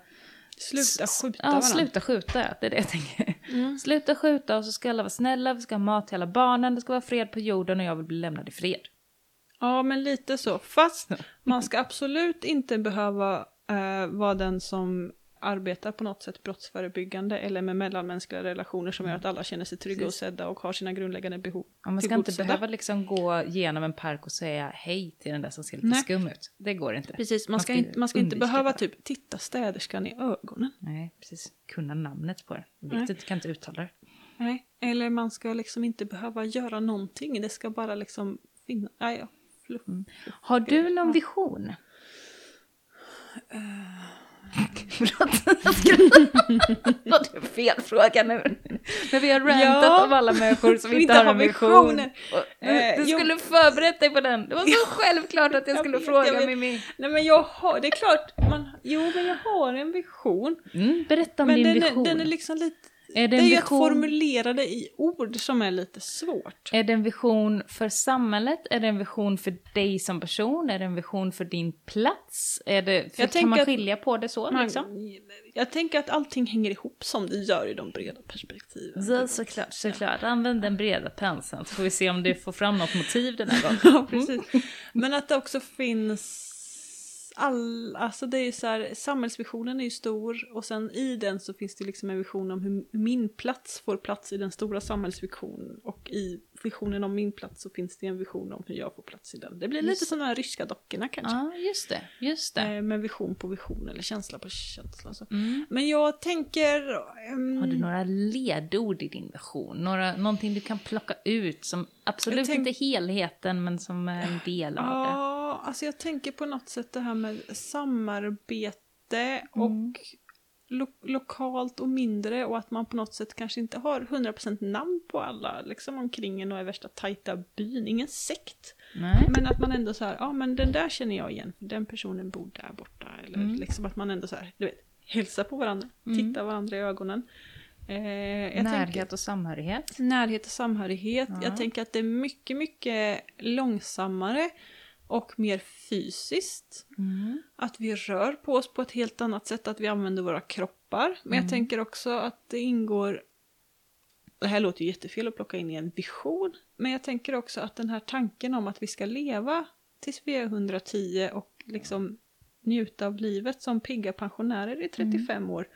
Sluta skjuta Ja, varandra. sluta skjuta. Det är det jag tänker. Mm. Sluta skjuta och så ska alla vara snälla, vi ska ha mat till alla barnen, det ska vara fred på jorden och jag vill bli lämnad i fred. Ja, men lite så. Fast man ska absolut inte behöva eh, vara den som arbetar på något sätt brottsförebyggande eller med mellanmänskliga relationer som gör att alla känner sig trygga och sedda och har sina grundläggande behov Ja, man ska inte behöva liksom gå genom en park och säga hej till den där som ser lite Nej. skum ut. Det går inte. Precis, man Man ska, inte, man ska inte behöva det. typ titta städerskan i ögonen. Nej, precis. Kunna namnet på det. Vet inte, kan inte uttala det. Nej. Eller man ska liksom inte behöva göra någonting, det ska bara liksom finnas. Ja, ja. Fluff. Har du någon vision? Eh. Förlåt, jag skrattar. Det är fel fråga nu. Men vi har rantat Ja. om alla människor som inte inte har en vision. visioner. Och, Eh, Du skulle förberett dig på den. Det var så självklart att jag Jag skulle vet, fråga jag vet. Mimmi. Nej men jag har, det är klart, man, jo men jag har en vision. Mm, berätta om Men din den vision. är, den är liksom lite, Är det det är ju att formulera det i ord som är lite svårt. Är det en vision för samhället? Är det en vision för dig som person? Är det en vision för din plats? Är det, för Jag kan man tänker att skilja på det så? Man, liksom? Jag tänker att allting hänger ihop som det gör i de breda perspektiven. Så, såklart, såklart. Använd den breda penseln så får vi se om du får fram något motiv den här gången. Ja, precis. Men att det också finns all, alltså det är så här, samhällsvisionen är ju stor och sen i den så finns det liksom en vision om hur min plats får plats i den stora samhällsvisionen och i visionen om min plats så finns det en vision om hur jag får plats i den. Det blir lite Just. som de här ryska dockorna kanske. Ja, just det. Just det. Eh, Med vision på vision eller känsla på känsla. Så. Mm. Men jag tänker... ehm, Har du några ledord i din vision? Några, någonting du kan plocka ut som absolut tänk- inte helheten men som är en del av det? Ja, alltså jag tänker på något sätt det här med samarbete och Mm. lo- lokalt och mindre och att man på något sätt kanske inte har 100% namn på alla liksom omkring en och är värsta tajta byn, ingen sekt. Nej. Men att man ändå så här, ja men den där känner jag igen, den personen bor där borta. Eller Mm. liksom att man ändå så här, du vet, hälsar på varandra, Mm. tittar varandra i ögonen. Eh, Närhet tänker- och samhörighet. Närhet och samhörighet. Ja. Jag tänker att det är mycket, mycket långsammare och mer fysiskt. Mm. Att vi rör på oss på ett helt annat sätt, att vi använder våra kroppar. Men Mm. jag tänker också att det ingår... Det här låter ju jättefel att plocka in i en vision. Men jag tänker också att den här tanken om att vi ska leva tills vi är 110 och liksom njuta av livet som pigga pensionärer i 35 år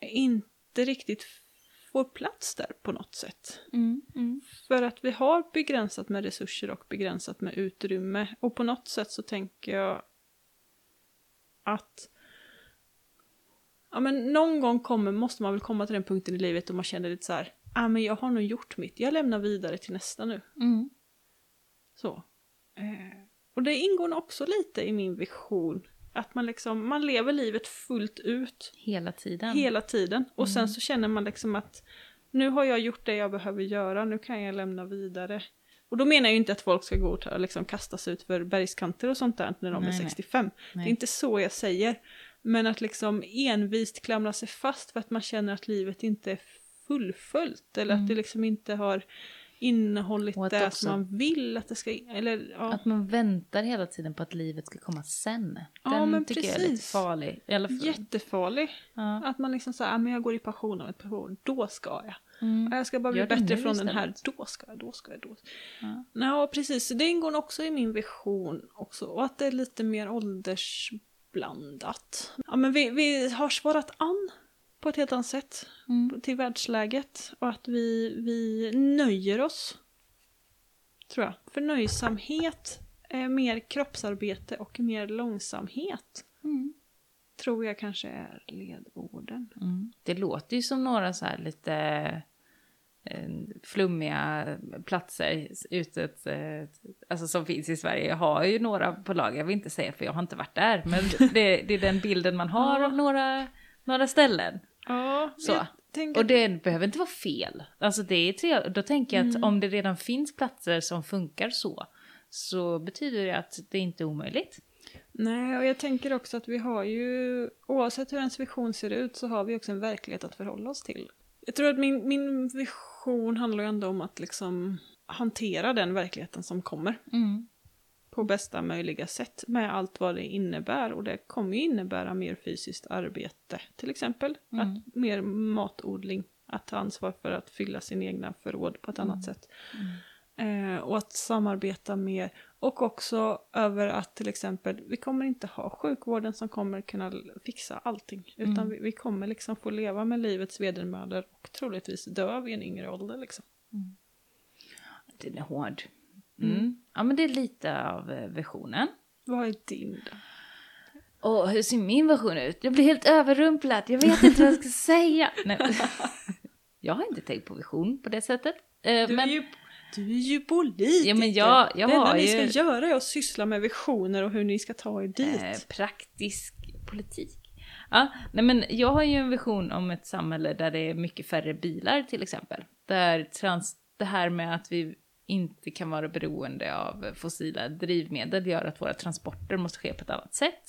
inte riktigt får plats där på något sätt. Mm. Mm. För att vi har begränsat med resurser och begränsat med utrymme. Och på något sätt så tänker jag att ja, men någon gång kommer, måste man väl komma till den punkten i livet då man känner lite så här, ah, men jag har nog gjort mitt, jag lämnar vidare till nästa nu. Mm. Så. Eh, och det ingår också lite i min vision. Att man liksom, man lever livet fullt ut Hela tiden. hela tiden. Och sen Mm. så känner man liksom att nu har jag gjort det jag behöver göra, nu kan jag lämna vidare. Och då menar jag ju inte att folk ska gå och liksom, kastas ut för bergskanter och sånt där när de Nej, är nej. 65. Det Nej. är inte så jag säger. Men att liksom envist klamra sig fast för att man känner att livet inte är fullföljt. Eller Mm. att det liksom inte har innehållit Och också- som man vill att det ska... Eller, ja. Att man väntar hela tiden på att livet ska komma sen. Ja, Den men tycker jag är lite precis. farlig. I alla fall. Jättefarlig. Ja. Att man liksom säger, ah, men jag går i pension om ett år, då ska jag. Mm. Ja, Jag ska bara bli bättre från den här, då ska jag, då ska jag, då. Ja. Ja, precis. Så Det ingår också i min vision också. Och att det är lite mer åldersblandat. Ja, men vi, vi har svarat an på ett helt annat sätt Mm. till världsläget. Och att vi, vi nöjer oss. Tror jag. Förnöjsamhet, är mer kroppsarbete och mer långsamhet. Mm. Tror jag kanske är ledorden. Mm. Det låter ju som några så här lite eh, flummiga platser utet, eh, alltså som finns i Sverige. Jag har ju några på lag, jag vill inte säga för jag har inte varit där, men det, det är den bilden man har av några, några ställen. Ja, Så. tänker Och det behöver inte vara fel. Alltså det är trevligt. Då tänker jag att Mm. om det redan finns platser som funkar så, så betyder det att det inte är omöjligt. Nej, och jag tänker också att vi har ju, oavsett hur ens vision ser ut, så har vi också en verklighet att förhålla oss till. Jag tror att min, min vision handlar ju ändå om att liksom hantera den verkligheten som kommer Mm. På bästa möjliga sätt med allt vad det innebär. Och det kommer ju innebära mer fysiskt arbete, till exempel. Mm. Att, mer matodling, att ta ansvar för att fylla sin egna förråd på ett annat sätt. Eh, och att samarbeta mer. Och också över att till exempel, vi kommer inte ha sjukvården som kommer kunna fixa allting. Utan Mm. vi, vi kommer liksom få leva med livets vedermödor och troligtvis dö vid en yngre ålder. Liksom. Den är hård. Mm. Ja men det är lite av eh, visionen. Vad är din då? Och hur ser min version ut? Jag blir helt överrumplad. Jag vet inte vad jag ska säga. Nej. Jag har inte tänkt på vision på det sättet. Eh, Du, men är, ju, du är ju politiker! Ja, men jag- jag det enda ni ju- ska göra är att syssla med visioner och hur ni ska ta er dit. eh, praktisk politik. Ja, nej men jag har ju en vision om ett samhälle där det är mycket färre bilar till exempel. Där trans, det här med att vi inte kan vara beroende av fossila drivmedel gör att våra transporter måste ske på ett annat sätt.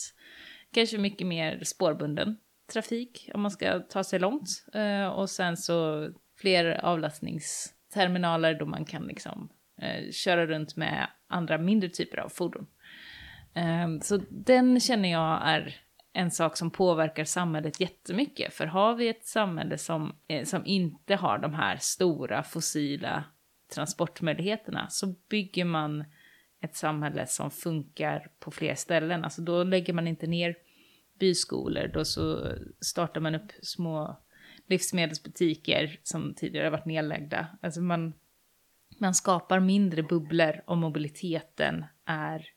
Kanske mycket mer spårbunden trafik om man ska ta sig långt. Eh, och sen så fler avlastningsterminaler då man kan liksom eh, köra runt med andra mindre typer av fordon. Eh, så den känner jag är en sak som påverkar samhället jättemycket. För har vi ett samhälle som, eh, som inte har de här stora fossila transportmöjligheterna så bygger man ett samhälle som funkar på fler ställen. Alltså då lägger man inte ner byskolor, då så startar man upp små livsmedelsbutiker som tidigare varit nedlagda. Alltså man, man skapar mindre bubblor om mobiliteten är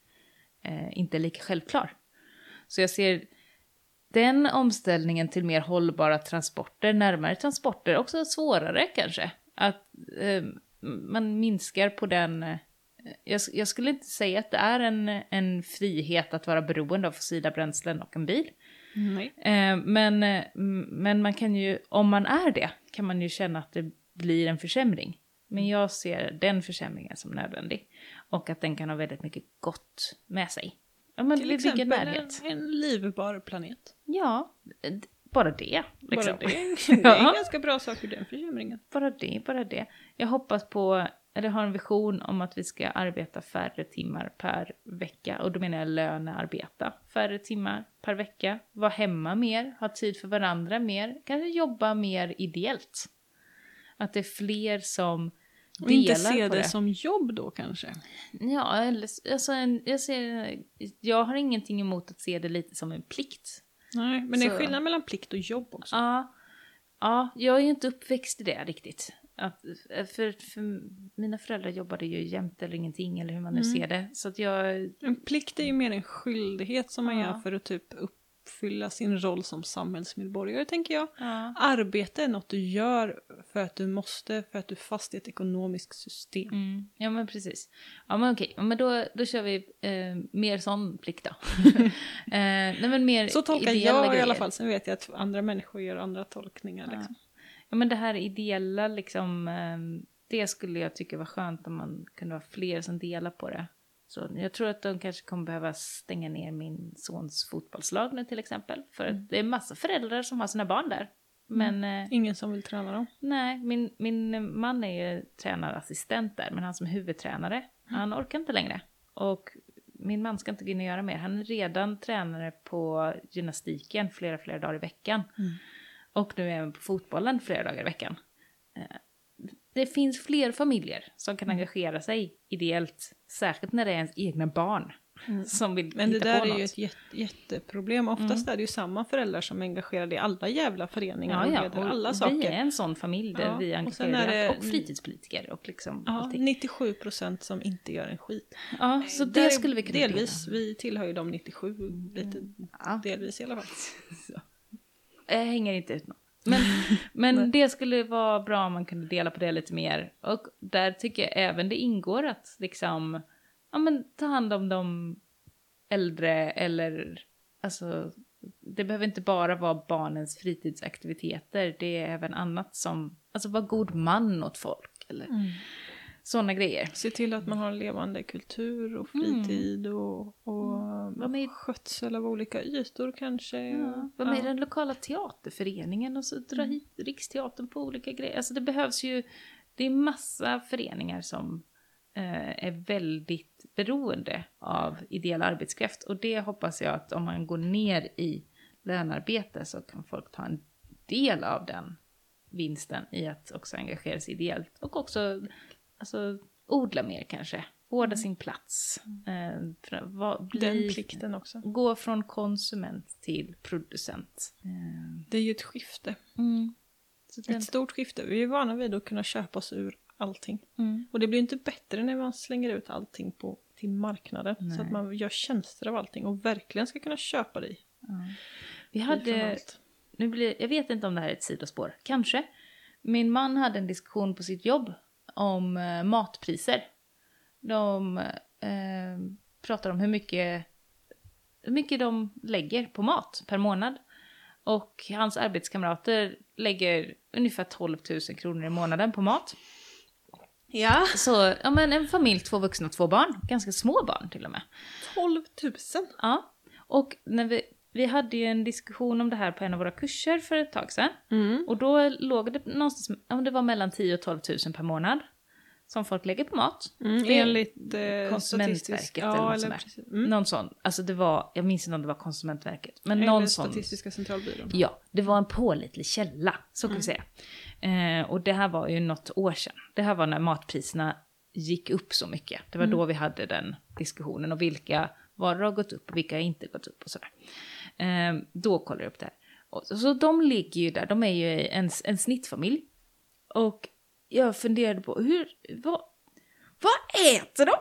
eh, inte lika självklar. Så jag ser den omställningen till mer hållbara transporter, närmare transporter, också svårare kanske. Att eh, man minskar på den... Eh, jag, jag skulle inte säga att det är en, en frihet att vara beroende av fossila bränslen och en bil. Eh, men, eh, m- men man kan ju, om man är det, kan man ju känna att det blir en försämring. Men jag ser den försämringen som nödvändig. Och att den kan ha väldigt mycket gott med sig. Ja, men Till exempel närhet. en, en livbar planet. Ja, bara det. Liksom. Bara det, det är en ganska bra sak ur den försämringen. Bara det, bara det. Jag hoppas på, eller har en vision om att vi ska arbeta färre timmar per vecka. Och då menar jag lönearbeta. Färre timmar per vecka. Vara hemma mer, ha tid för varandra mer. Kanske jobba mer ideellt. Att det är fler som Och inte delar se det, det. som jobb då kanske. Ja, eller, alltså jag, ser, jag har ingenting emot att se det lite som en plikt. Nej, men det är skillnad mellan plikt och jobb också. Ja, ja, jag är ju inte uppväxt i det riktigt. Att, för, för mina föräldrar jobbade ju jämt eller ingenting, eller hur man nu Mm. ser det. Så att jag, En plikt är ju mer en skyldighet som man Ja. gör för att typ uppfylla sin roll som samhällsmedborgare, tänker jag. ja. Arbete är något du gör för att du måste, för att du är fast i ett ekonomiskt system. Mm, ja men precis. Ja men okej, men då, då kör vi eh, mer sån plikt då. eh, nej men mer Så tolkar jag i grejer. alla fall, sen vet jag att andra människor gör andra tolkningar. Ja. Liksom. Ja men det här ideella liksom, eh, det skulle jag tycka var skönt om man kunde vara fler som delar på det. Så jag tror att de kanske kommer behöva stänga ner min sons fotbollslag nu till exempel. För Mm. det är massa föräldrar som har sina barn där. Men eh, Ingen som vill träna dem. nej, min, min man är ju tränarassistent där, men han som huvudtränare, han orkar inte längre. Och min man ska inte gå in och göra mer. Han är redan tränare på gymnastiken flera, flera dagar i veckan. Mm. Och nu även på fotbollen flera dagar i veckan. Eh, Det finns fler familjer som kan engagera sig ideellt, särskilt när det är ens egna barn som vill Mm. Men det där är något. ju ett jätte, jätteproblem. Oftast är det ju samma föräldrar som är engagerade i alla jävla föreningar och leder alla och saker. vi är en sån familj där Ja, vi är och engagerade är det- och fritidspolitiker och liksom Ja, allting. 97 procent som inte gör en skit. Ja, så Där är det skulle vi kunna Delvis, vi tillhör ju de 97, lite Ja. delvis i alla fall. Jag hänger inte ut någon. Men, men det skulle vara bra om man kunde dela på det lite mer. Och där tycker jag även det ingår att liksom, ja men ta hand om de äldre eller, alltså, det behöver inte bara vara barnens fritidsaktiviteter, det är även annat som, alltså vara god man åt folk eller sådana grejer. Se till att man har levande kultur och fritid och, och Vad med- skötsel av olika ytor kanske. Ja, var med i den lokala teaterföreningen och så dra hit Riksteatern på olika grejer. Alltså det behövs ju, det är massa föreningar som eh, är väldigt beroende av ideell arbetskraft. Och det hoppas jag att om man går ner i lönearbete så kan folk ta en del av den vinsten i att också engagera sig ideellt. Och också alltså, odla mer kanske, vårda sin plats. Eh, för att va- bli- Den plikten också. Gå från konsument till producent. Eh, Det är ju ett skifte. Mm. Den, Ett stort skifte. Vi är vana vid att kunna köpa oss ur allting. mm. Och det blir inte bättre när man slänger ut allting på, till marknaden. Nej. Så att man gör tjänster av allting och verkligen ska kunna köpa dig. Vi ifrån hade, nu blir, jag vet inte om det här är ett sidospår, kanske. Min man hade en diskussion på sitt jobb om eh, matpriser. De eh, pratar om hur mycket, hur mycket de lägger på mat per månad. Och hans arbetskamrater lägger ungefär 12 000 kronor i månaden på mat. Ja, Så, ja men en familj, två vuxna, två barn. Ganska små barn till och med. 12 000. Ja. Och när vi, vi hade ju en diskussion om det här på en av våra kurser för ett tag sedan. Mm. Och då låg det någonstans, men det var mellan 10 och 12 000 per månad. Som folk lägger på mat. Mm, enligt eh, Konsumentverket eller ja, sånt där. precis. Mm. Någon sån, alltså det var, jag minns inte om det var Konsumentverket. Men Eller någon sån. Statistiska centralbyrån. Ja, det var en pålitlig källa, så kan vi säga. Eh, och det här var ju något år sedan. Det här var när matpriserna gick upp så mycket. Det var då vi hade den diskussionen och vilka varor har gått upp och vilka har inte gått upp och sådär. Eh, då kollar jag upp det här. Så, de ligger ju där, de är ju en, en snittfamilj. Och jag funderade på hur, vad, vad äter de?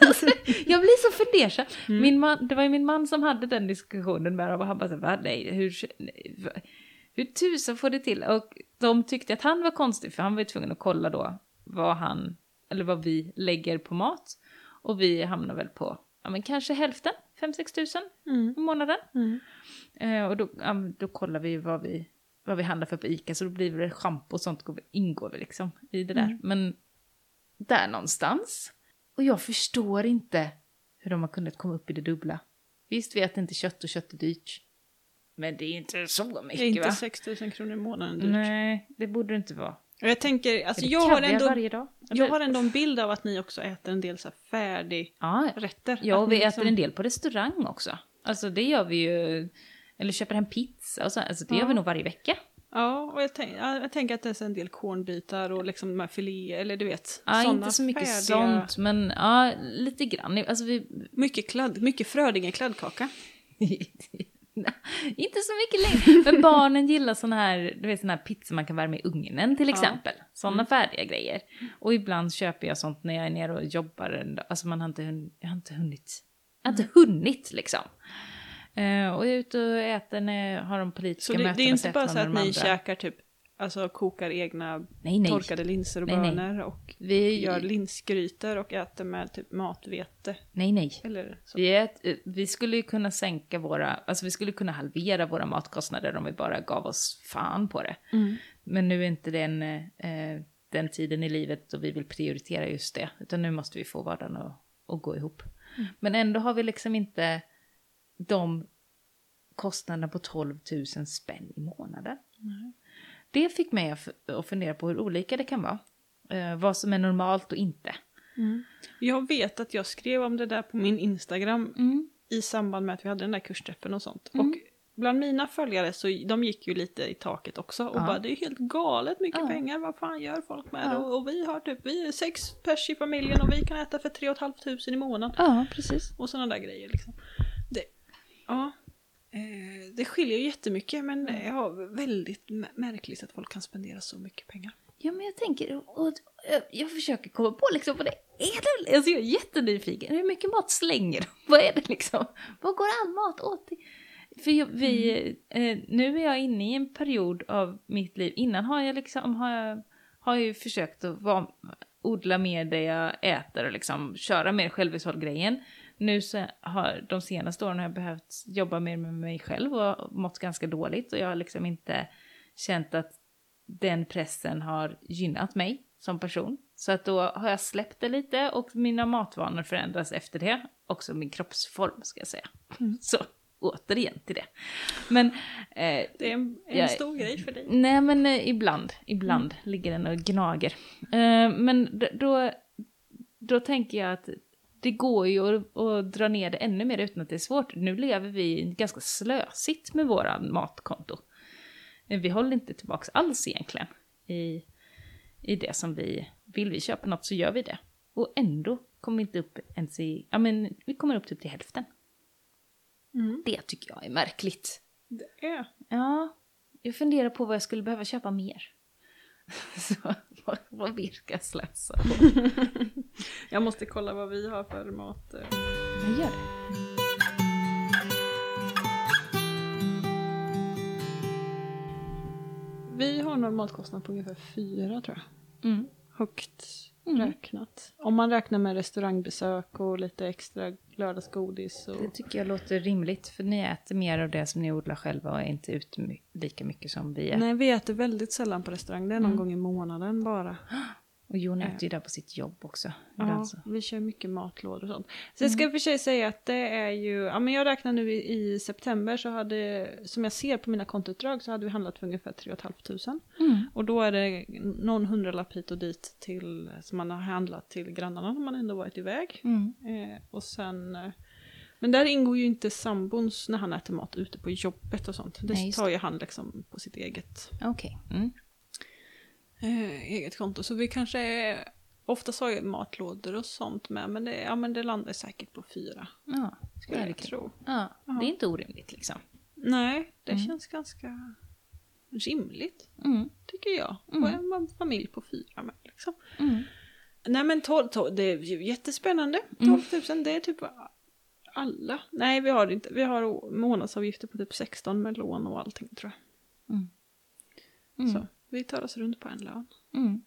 alltså, jag blir så fundersam. Min man, det var ju min man som hade den diskussionen med dem och han bara så, nej, hur, nej, hur tusan får det till? Och de tyckte att han var konstig för han var ju tvungen att kolla då vad han, eller vad vi lägger på mat. Och vi hamnar väl på, ja men kanske hälften, 5-6 tusen Mm. i månaden. Mm. Eh, och då, då kollar vi vad vi, vad vi handlar för på Ica, så då blir det schampo och sånt går, ingår väl liksom i det där. Mm. Men där någonstans. Och jag förstår inte hur de har kunnat komma upp i det dubbla. Visst vet inte kött och kött är dyrt. Men det är inte så Det är mycket inte va? 6 000 kronor i månaden dyrt. Nej, det borde det inte vara. Jag tänker, alltså jag har, ändå, varje dag? jag har ändå en bild av att ni också äter en del så här färdigrätter. Ja, och vi ni äter liksom- en del på restaurang också. Alltså det gör vi ju. Eller köper hem pizza och så. Alltså det Ja. gör vi nog varje vecka. Ja, och jag, tänk, ja, jag tänker att det är en del kornbitar och liksom de här filéer, eller du vet. Ja, inte så mycket färdiga- sånt, men ja, lite grann. Alltså vi... Mycket, kladd, mycket Frödinge kladdkaka. inte så mycket längre. Men barnen gillar sån här, du vet sån här pizza man kan värma i ugnen till Ja. exempel. Såna färdiga grejer. Och ibland köper jag sånt när jag är nere och jobbar. en dag. Alltså man har inte jag har inte hunnit. Jag har inte hunnit liksom. Eh, och jag är ute och äter när jag har de politiska Så det, mötena. det är inte bara så att ni andra. käkar typ, alltså kokar egna Nej, nej. torkade linser och Nej, bönor och Vi, gör linsgrytor och äter med typ matvete. nej, nej. Eller så. Vi, ät, eh, vi skulle ju kunna sänka våra, alltså vi skulle kunna halvera våra matkostnader om vi bara gav oss fan på det. Mm. Men nu är inte det en, eh, den tiden i livet då vi vill prioritera just det. Utan nu måste vi få vardagen att, att gå ihop. Mm. Men ändå har vi liksom inte de kostnaderna på 12 000 spänn i månaden. Nej. Det fick mig att fundera på hur olika det kan vara. Eh, vad som är normalt och inte. Jag vet att jag skrev om det där på min Instagram Mm. i samband med att vi hade den där kursträffen och sånt. Mm. Och bland mina följare så de gick ju lite i taket också och Ja. bara det är helt galet mycket Ja. pengar, vad fan gör folk med det? Ja. Och, och vi har typ, vi är sex pers i familjen och vi kan äta för tre och ett halvt tusen i månaden. Ja, precis. Och sådana där grejer liksom. Det, ja, eh, det skiljer ju jättemycket men Mm. ja, väldigt märkligt att folk kan spendera så mycket pengar. Ja, men jag tänker, och, jag försöker komma på liksom vad det är. Det, alltså jag är jättenyfiken. Hur mycket mat slänger de? Vad är det liksom? Vad går all mat åt till? För jag, vi, eh, nu är jag inne i en period av mitt liv. Innan har jag liksom, har jag, har jag försökt att vara, odla mer det jag äter och liksom köra mer självhushåll-grejen. Nu så har de senaste åren har jag behövt jobba mer med mig själv och mått ganska dåligt och jag har liksom inte känt att den pressen har gynnat mig som person. Så att då har jag släppt det lite och mina matvanor förändras efter det. Också min kroppsform ska jag säga. Mm. Så återigen till det. Men, eh, Det är en, en Jag- stor grej för dig. nej men eh, ibland, ibland ligger den och gnager. Eh, men då, då tänker jag att det går ju att, att dra ner det ännu mer utan att det är svårt. Nu lever vi ganska slösigt med våra matkonto. Eh, Vi håller inte tillbaka alls egentligen i, i det som vi vill. Vi köper något så gör vi det. Och ändå kommer vi inte upp ens i, ja men vi kommer upp typ till hälften. Mm. Det tycker jag är märkligt. Det är. Ja, jag funderar på vad jag skulle behöva köpa mer. Så, vad, vad jag slösa på? Jag måste kolla vad vi har för mat. eh. Jag gör det. Vi har en matkostnad på ungefär fyra tror jag. Mm. Högt Mm. räknat. Om man räknar med restaurangbesök och lite extra lördagsgodis. Och... Det tycker jag låter rimligt, för ni äter mer av det som ni odlar själva och är inte ute lika mycket som vi är. Nej, vi äter väldigt sällan på restaurang. Det är någon Mm. gång i månaden bara. Och Jon äter ju där på sitt jobb också. Ja, så. vi kör mycket matlådor och sånt. Så jag ska och för sig säga att det är ju, ja men jag räknar nu i, i september så hade, som jag ser på mina kontoutdrag så hade vi handlat för ungefär 3 500. Mm. Och då är det någon hundralapp hit och dit till, som man har handlat till grannarna när man ändå varit iväg. Mm. Eh, och sen, eh, men där ingår ju inte sambons när han äter mat ute på jobbet och sånt. Det Nej, tar ju han liksom på sitt eget, Okej. Mm. Eh, eget konto. Så vi kanske är, oftast har matlådor och sånt med, men det, ja, men det landar säkert på fyra. Ja, Skulle jag tro. Ja, Ja. det är inte orimligt liksom. Nej, det Mm. känns ganska rimligt, Mm. tycker jag. Mm. Och en familj på fyra med liksom. Mm. Nej men 12, 12, det är ju jättespännande. Mm. 12 000 det är typ alla. Nej vi har inte. Vi har månadsavgifter på typ 16 med lån och allting tror jag. Mm. Mm. Så vi tar oss runt på en lön. Mm.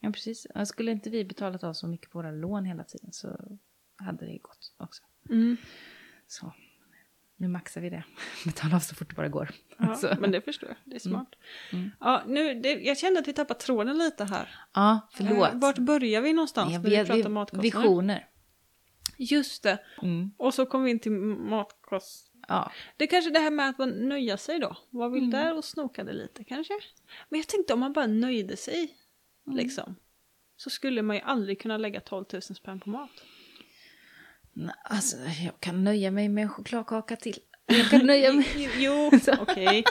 Ja, precis. Skulle inte vi betalat av så mycket på våra lån hela tiden så hade det gått också. Så, nu maxar vi det. Betala av så fort det bara går. Ja, Så. men det förstår jag. Det är smart. Mm. Ja, nu, det, jag kände att vi tappade tråden lite här. Ja, förlåt. Eh, vart börjar vi någonstans Ja, när vi vi, pratar vi, matkostnader? visioner. Just det. Mm. Och så kom vi in till matkost. Ja. Det är kanske det här med att man nöja sig då. Var vi Mm. där och snokade lite kanske? Men jag tänkte om man bara nöjde sig Mm. liksom. Så skulle man ju aldrig kunna lägga 12 000 spänn på mat. Nej, Alltså, jag kan nöja mig med en chokladkaka till. Jag kan nöja mig... Jo, okej.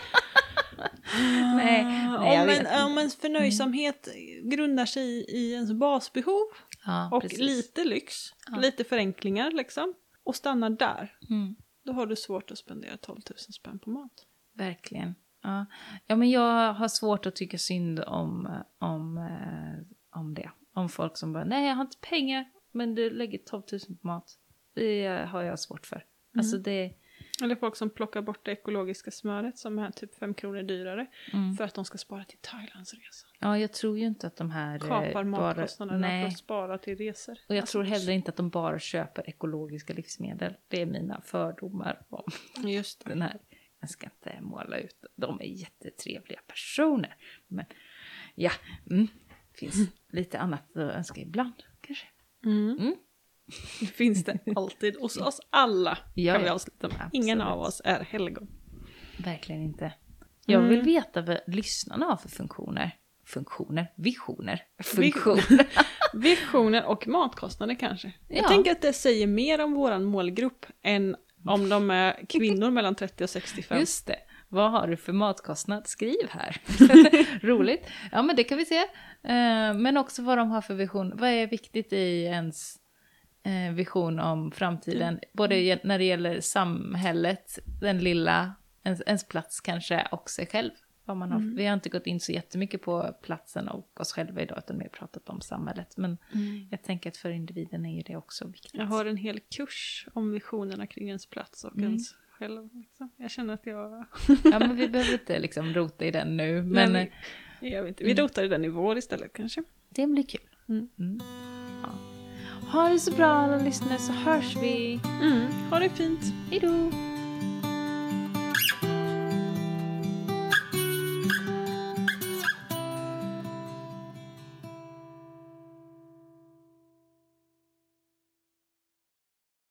Nej, nej, jag om, en, om ens förnöjsamhet grundar sig i, i ens basbehov Ja, och precis. lite lyx, Ja. lite förenklingar liksom, och stannar där, Mm. Då har du svårt att spendera 12 000 spänn på mat. Verkligen. Ja. ja, men jag har svårt att tycka synd om, om, eh, om det. Om folk som bara, nej jag har inte pengar, men du lägger 12 000 på mat. Det har jag svårt för. Alltså det... Eller folk som plockar bort det ekologiska smöret som är typ 5 kronor dyrare Mm. för att de ska spara till Thailands resa. Ja, jag tror ju inte att de här... eh, Kapar bara- matkostnaderna för Nej, att spara till resor. och jag Alltså, tror heller inte att de bara köper ekologiska livsmedel. Det är mina fördomar om Just det. den här. Jag ska inte måla ut. De är jättetrevliga personer. Men ja, mm. finns lite annat att önska ibland kanske. Mm. Finns det alltid hos oss alla. Ja, kan vi avsluta med. Ingen av oss är helgon. Verkligen inte. Jag vill Mm. veta vad lyssnarna har för funktioner. Funktioner? Visioner? Vi- Funktioner. Visioner och matkostnader kanske. Jag Ja. tänker att det säger mer om våran målgrupp än om de är kvinnor mellan 30 och 65. Just det. Vad har du för matkostnad? Skriv här. Roligt. Ja, men det kan vi se. Eh, Men också vad de har för vision. Vad är viktigt i ens vision om framtiden? Både ge- när det gäller samhället, den lilla, ens, ens plats kanske, och sig själv. Vad man har. Vi har inte gått in så jättemycket på platsen och oss själva idag, utan mer pratat om samhället. Men jag tänker att för individen är ju det också viktigt. Jag har en hel kurs om visionerna kring ens plats och Mm. ens själv. Liksom. Jag känner att jag... Ja, men vi behöver inte liksom rota i den nu, men eh, vi, jag vet inte. vi rotar i den i vår istället kanske. det blir kul. Ha det så bra alla lyssnare så hörs vi. Mm. Ha det fint! Hej då!